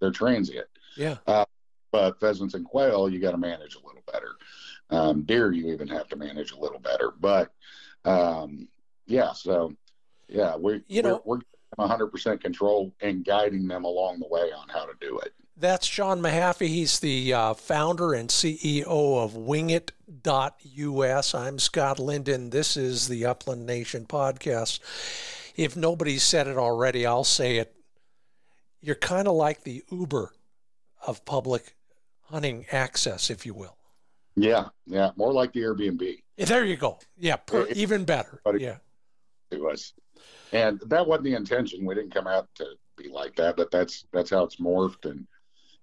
they're transient. Yeah. Uh, but pheasants and quail, you got to manage a little better. Um, deer, you even have to manage a little better. But um, yeah, so yeah, we you know we're, we're 100% control and guiding them along the way on how to do it. That's Sean Mahaffey. He's the uh, founder and CEO of Wingit.us. I'm Scott Linden. This is the Upland Nation podcast. If nobody's said it already, I'll say it you're kind of like the Uber of public hunting access, if you will. Yeah, yeah, more like the Airbnb. There you go. Yeah, per, it, even better. yeah, it was, and that wasn't the intention. We didn't come out to be like that, but that's that's how it's morphed, and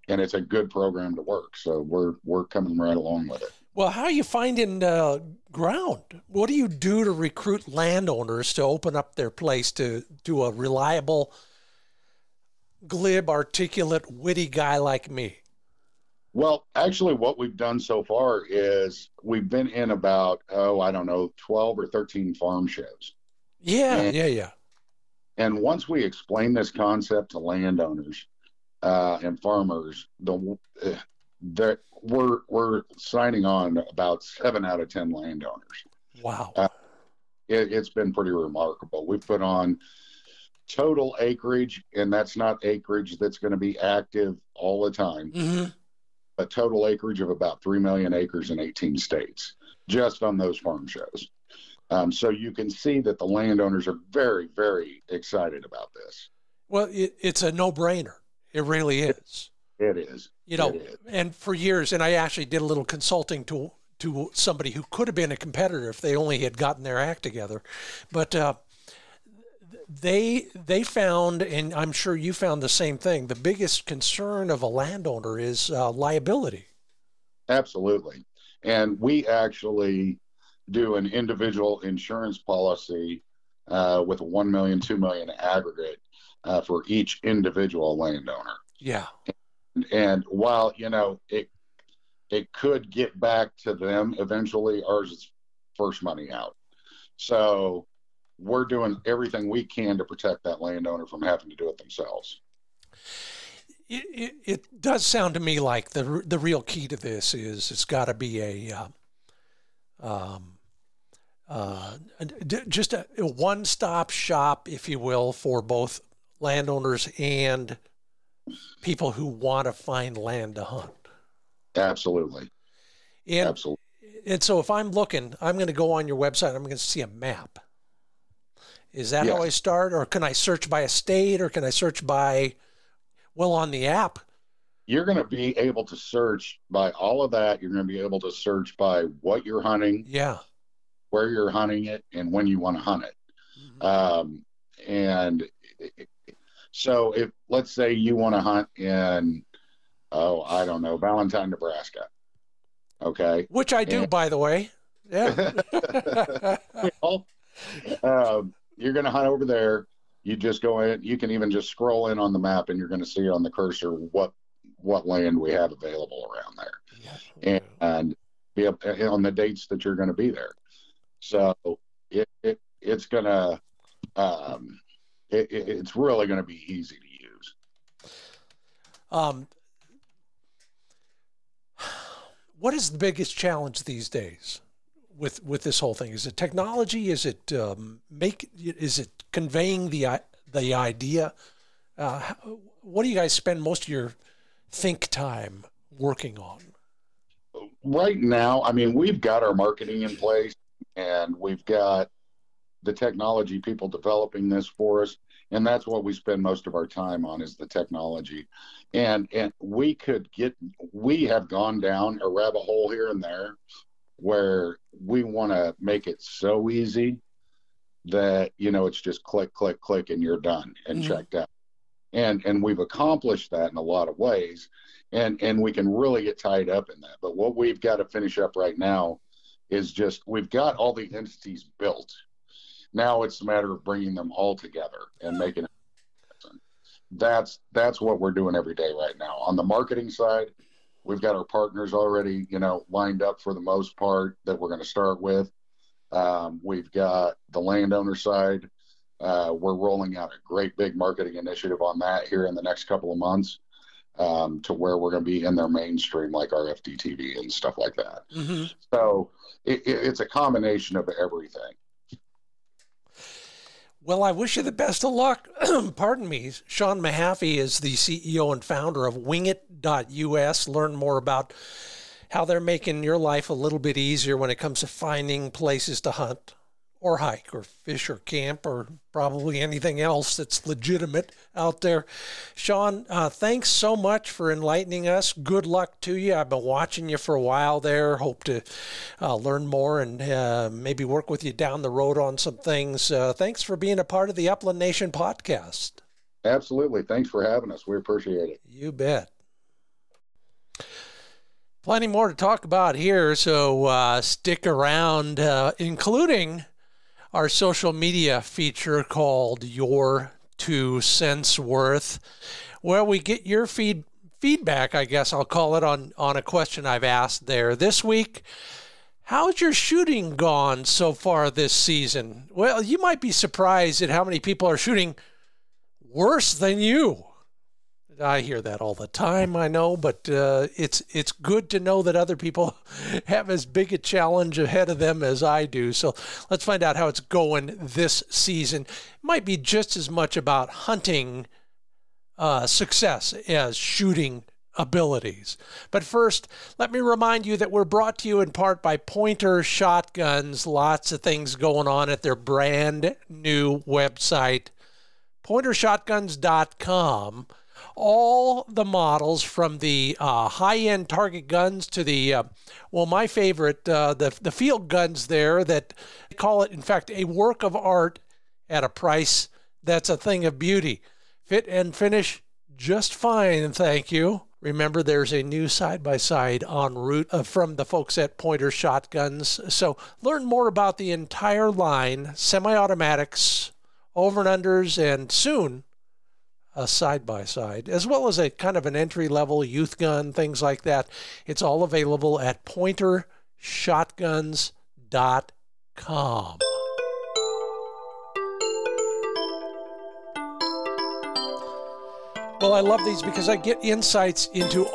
and it's a good program to work. So we're we're coming right along with it. Well, how are you finding uh, ground? What do you do to recruit landowners to open up their place to to a reliable glib, articulate, witty guy like me? Well, actually, what we've done so far is we've been in about, oh, I don't know, 12 or 13 farm shows. Yeah, and, yeah, yeah. And once we explain this concept to landowners uh, and farmers, the, uh, that we're we're signing on about seven out of ten landowners. Wow, uh, it, has been pretty remarkable. We've put on total acreage, and that's not acreage that's going to be active all the time, mm-hmm. a total acreage of about 3 million acres in 18 states just on those farm shows. Um, so you can see that the landowners are very, very excited about this. Well, it, it's a no brainer. It really is. It is. You know, and for years, and I actually did a little consulting to to somebody who could have been a competitor if they only had gotten their act together. But uh, they they found, and I'm sure you found the same thing. The biggest concern of a landowner is uh, liability. Absolutely, and we actually do an individual insurance policy uh, with a one million, two million aggregate uh, for each individual landowner. Yeah. And while you know it it could get back to them eventually ours is first money out. So we're doing everything we can to protect that landowner from having to do it themselves. It, it, it does sound to me like the the real key to this is it's got to be a uh, um, uh, just a, a one-stop shop, if you will, for both landowners and people who want to find land to hunt. Absolutely. And, Absolutely. And so if I'm looking, I'm going to go on your website. I'm going to see a map. Is that yes. how I start, or can I search by a state, or can I search by, well, on the app? You're going to be able to search by all of that. You're going to be able to search by what you're hunting. Yeah where you're hunting it and when you want to hunt it. Mm-hmm. Um, and so if let's say you want to hunt in oh I don't know Valentine, Nebraska, okay, which I do and, by the way. Yeah. well, um, you're going to hunt over there. You just go in. You can even just scroll in on the map, and you're going to see on the cursor what what land we have available around there, yeah. and, and be up on the dates that you're going to be there. So it, it it's gonna um, it, it's really going to be easy to use. Um, what is the biggest challenge these days with with this whole thing? Is it technology? Is it um, make? Is it conveying the the idea? Uh, what do you guys spend most of your think time working on? Right now, I mean, we've got our marketing in place and we've got the technology people developing this for us and that's what we spend most of our time on is the technology and and we could get we have gone down a rabbit hole here and there where we want to make it so easy that you know it's just click click click and you're done and mm-hmm. checked out and and we've accomplished that in a lot of ways and and we can really get tied up in that but what we've got to finish up right now is just we've got all the entities built. Now it's a matter of bringing them all together and making it. That's that's what we're doing every day right now. On the marketing side, we've got our partners already, you know, lined up for the most part that we're going to start with. Um, we've got the landowner side. Uh, we're rolling out a great big marketing initiative on that here in the next couple of months um, to where we're going to be in their mainstream, like RFD-TV and stuff like that. Mm-hmm. So it, it, it's a combination of everything. Well, I wish you the best of luck. Pardon me. Sean Mahaffey is the CEO and founder of wingit.us. Learn more about how they're making your life a little bit easier when it comes to finding places to hunt or hike or fish or camp or probably anything else that's legitimate out there. Sean, uh, thanks so much for enlightening us. Good luck to you. I've been watching you for a while there. Hope to uh, learn more and uh, maybe work with you down the road on some things. Uh, thanks for being a part of the Upland Nation podcast. Absolutely. Thanks for having us. We appreciate it. You bet. Plenty more to talk about here, so uh, stick around, uh, including our social media feature called Your Two Cents Worth, where we get your feed feedback, I guess I'll call it, on, on a question I've asked there. This week, how's your shooting gone so far this season? Well, you might be surprised at how many people are shooting worse than you. I hear that all the time. I know, but uh, it's it's good to know that other people have as big a challenge ahead of them as I do. So let's find out how it's going this season. It might be just as much about hunting uh, success as shooting abilities. But first, let me remind you that we're brought to you in part by Pointer Shotguns. Lots of things going on at their brand new website, pointershotguns.com all the models from the uh, high-end target guns to the uh, well my favorite uh, the the field guns there that call it in fact a work of art at a price that's a thing of beauty. Fit and finish just fine thank you. Remember there's a new side by side en route uh, from the folks at pointer shotguns. So learn more about the entire line semi-automatics over and unders and soon a side by side, as well as a kind of an entry level youth gun, things like that. It's all available at pointershotguns.com. Well, I love these because I get insights into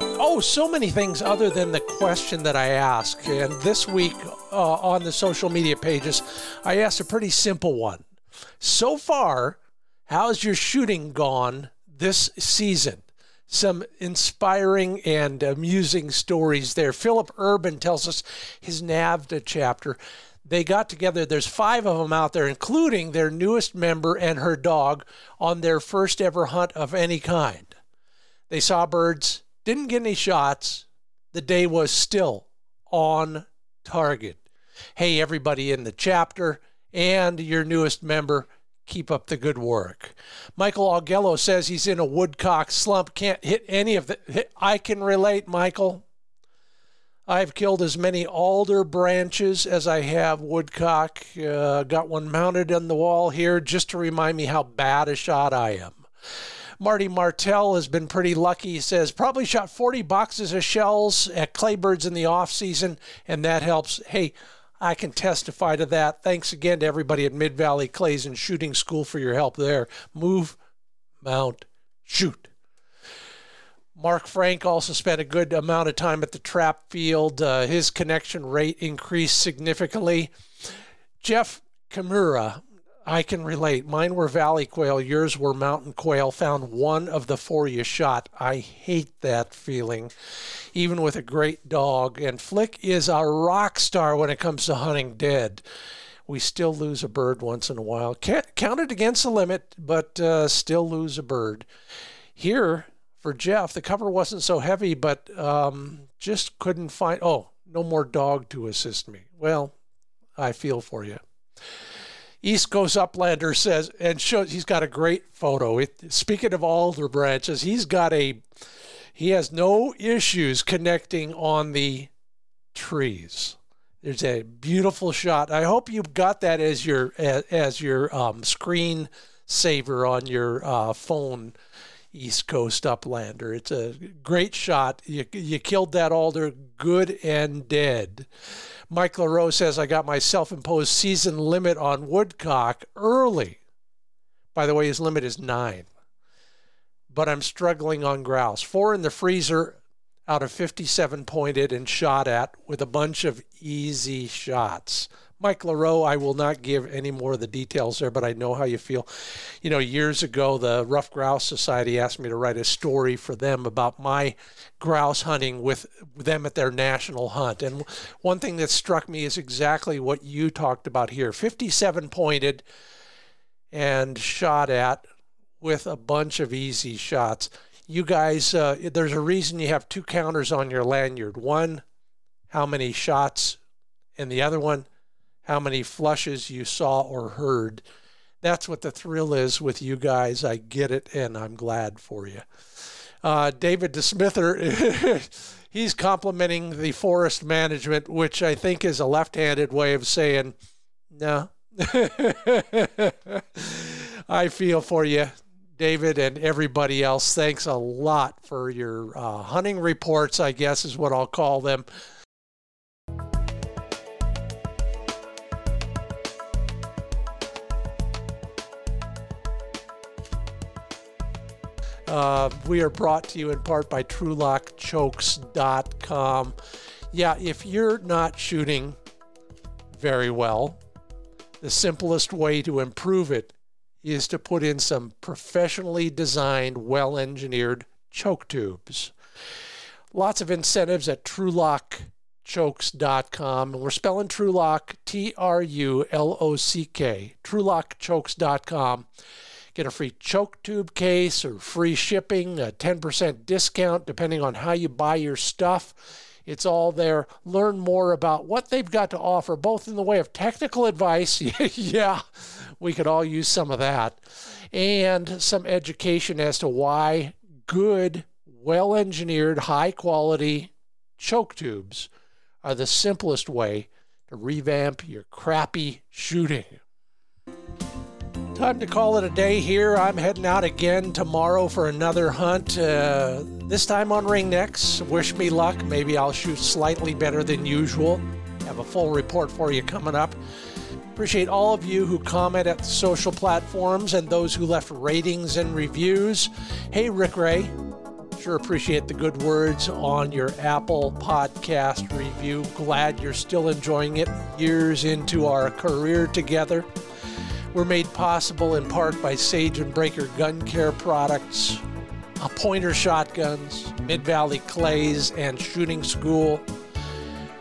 oh, so many things other than the question that I ask. And this week uh, on the social media pages, I asked a pretty simple one. So far, how's your shooting gone this season? Some inspiring and amusing stories there. Philip Urban tells us his NAVHDA chapter. They got together, there's five of them out there, including their newest member and her dog, on their first ever hunt of any kind. They saw birds, didn't get any shots. The day was still on target. Hey, everybody in the chapter and your newest member, keep up the good work. Michael Augello says he's in a woodcock slump, can't hit any of the. I can relate, Michael. I've killed as many alder branches as I have woodcock. Uh, got one mounted on the wall here just to remind me how bad a shot I am. Marty Martell has been pretty lucky. He says probably shot 40 boxes of shells at Claybirds in the off season, and that helps. Hey, I can testify to that. Thanks again to everybody at Mid Valley Clays and Shooting School for your help there. Move, mount, shoot. Mark Frank also spent a good amount of time at the trap field. Uh, his connection rate increased significantly. Jeff Kimura I can relate. Mine were valley quail, yours were mountain quail. Found one of the four you shot. I hate that feeling, even with a great dog. And Flick is a rock star when it comes to hunting dead. We still lose a bird once in a while. Can't count it against the limit, but uh, still lose a bird. Here, for Jeff, the cover wasn't so heavy, but um, just couldn't find. Oh, no more dog to assist me. Well, I feel for you. East Coast Uplander says, and shows he's got a great photo. It, speaking of alder branches, he's got a, he has no issues connecting on the trees. There's a beautiful shot. I hope you got that as your as, as your um, screen saver on your uh, phone. East Coast Uplander. It's a great shot. You, you killed that alder good and dead. Mike LaRoe says, I got my self imposed season limit on woodcock early. By the way, his limit is nine. But I'm struggling on grouse. Four in the freezer out of 57 pointed and shot at with a bunch of easy shots. Mike LaRoe, I will not give any more of the details there, but I know how you feel. You know, years ago, the Ruffed Grouse Society asked me to write a story for them about my grouse hunting with them at their national hunt. And one thing that struck me is exactly what you talked about here 57 pointed and shot at with a bunch of easy shots. You guys, uh, there's a reason you have two counters on your lanyard. One, how many shots, and the other one, how many flushes you saw or heard. That's what the thrill is with you guys. I get it, and I'm glad for you. Uh, David DeSmither, he's complimenting the forest management, which I think is a left handed way of saying, no. I feel for you, David, and everybody else. Thanks a lot for your uh, hunting reports, I guess is what I'll call them. Uh, we are brought to you in part by TrulockChokes.com. Yeah, if you're not shooting very well, the simplest way to improve it is to put in some professionally designed, well engineered choke tubes. Lots of incentives at TrulockChokes.com. And we're spelling Trulock, T R U L O C K, TrulockChokes.com. Get a free choke tube case or free shipping, a 10% discount depending on how you buy your stuff. It's all there. Learn more about what they've got to offer, both in the way of technical advice. yeah, we could all use some of that. And some education as to why good, well engineered, high quality choke tubes are the simplest way to revamp your crappy shooting. Time to call it a day here. I'm heading out again tomorrow for another hunt. Uh, this time on ringnecks. Wish me luck. Maybe I'll shoot slightly better than usual. Have a full report for you coming up. Appreciate all of you who comment at the social platforms and those who left ratings and reviews. Hey, Rick Ray. Sure appreciate the good words on your Apple podcast review. Glad you're still enjoying it years into our career together. We're made possible in part by Sage and Braker Gun Care products, Pointer Shotguns, Mid Valley Clays, and Shooting School.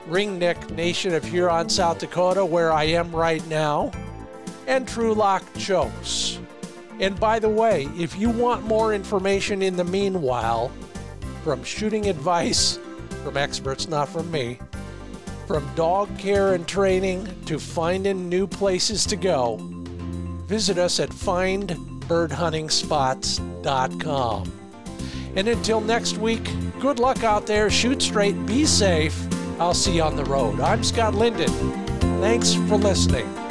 Ringneck Nation of Huron, South Dakota, where I am right now, and Trulock Chokes. And by the way, if you want more information in the meanwhile, from shooting advice from experts, not from me, from dog care and training to finding new places to go, visit us at findbirdhuntingspots.com. And until next week, good luck out there, shoot straight, be safe I'll see you on the road. I'm Scott Linden. Thanks for listening.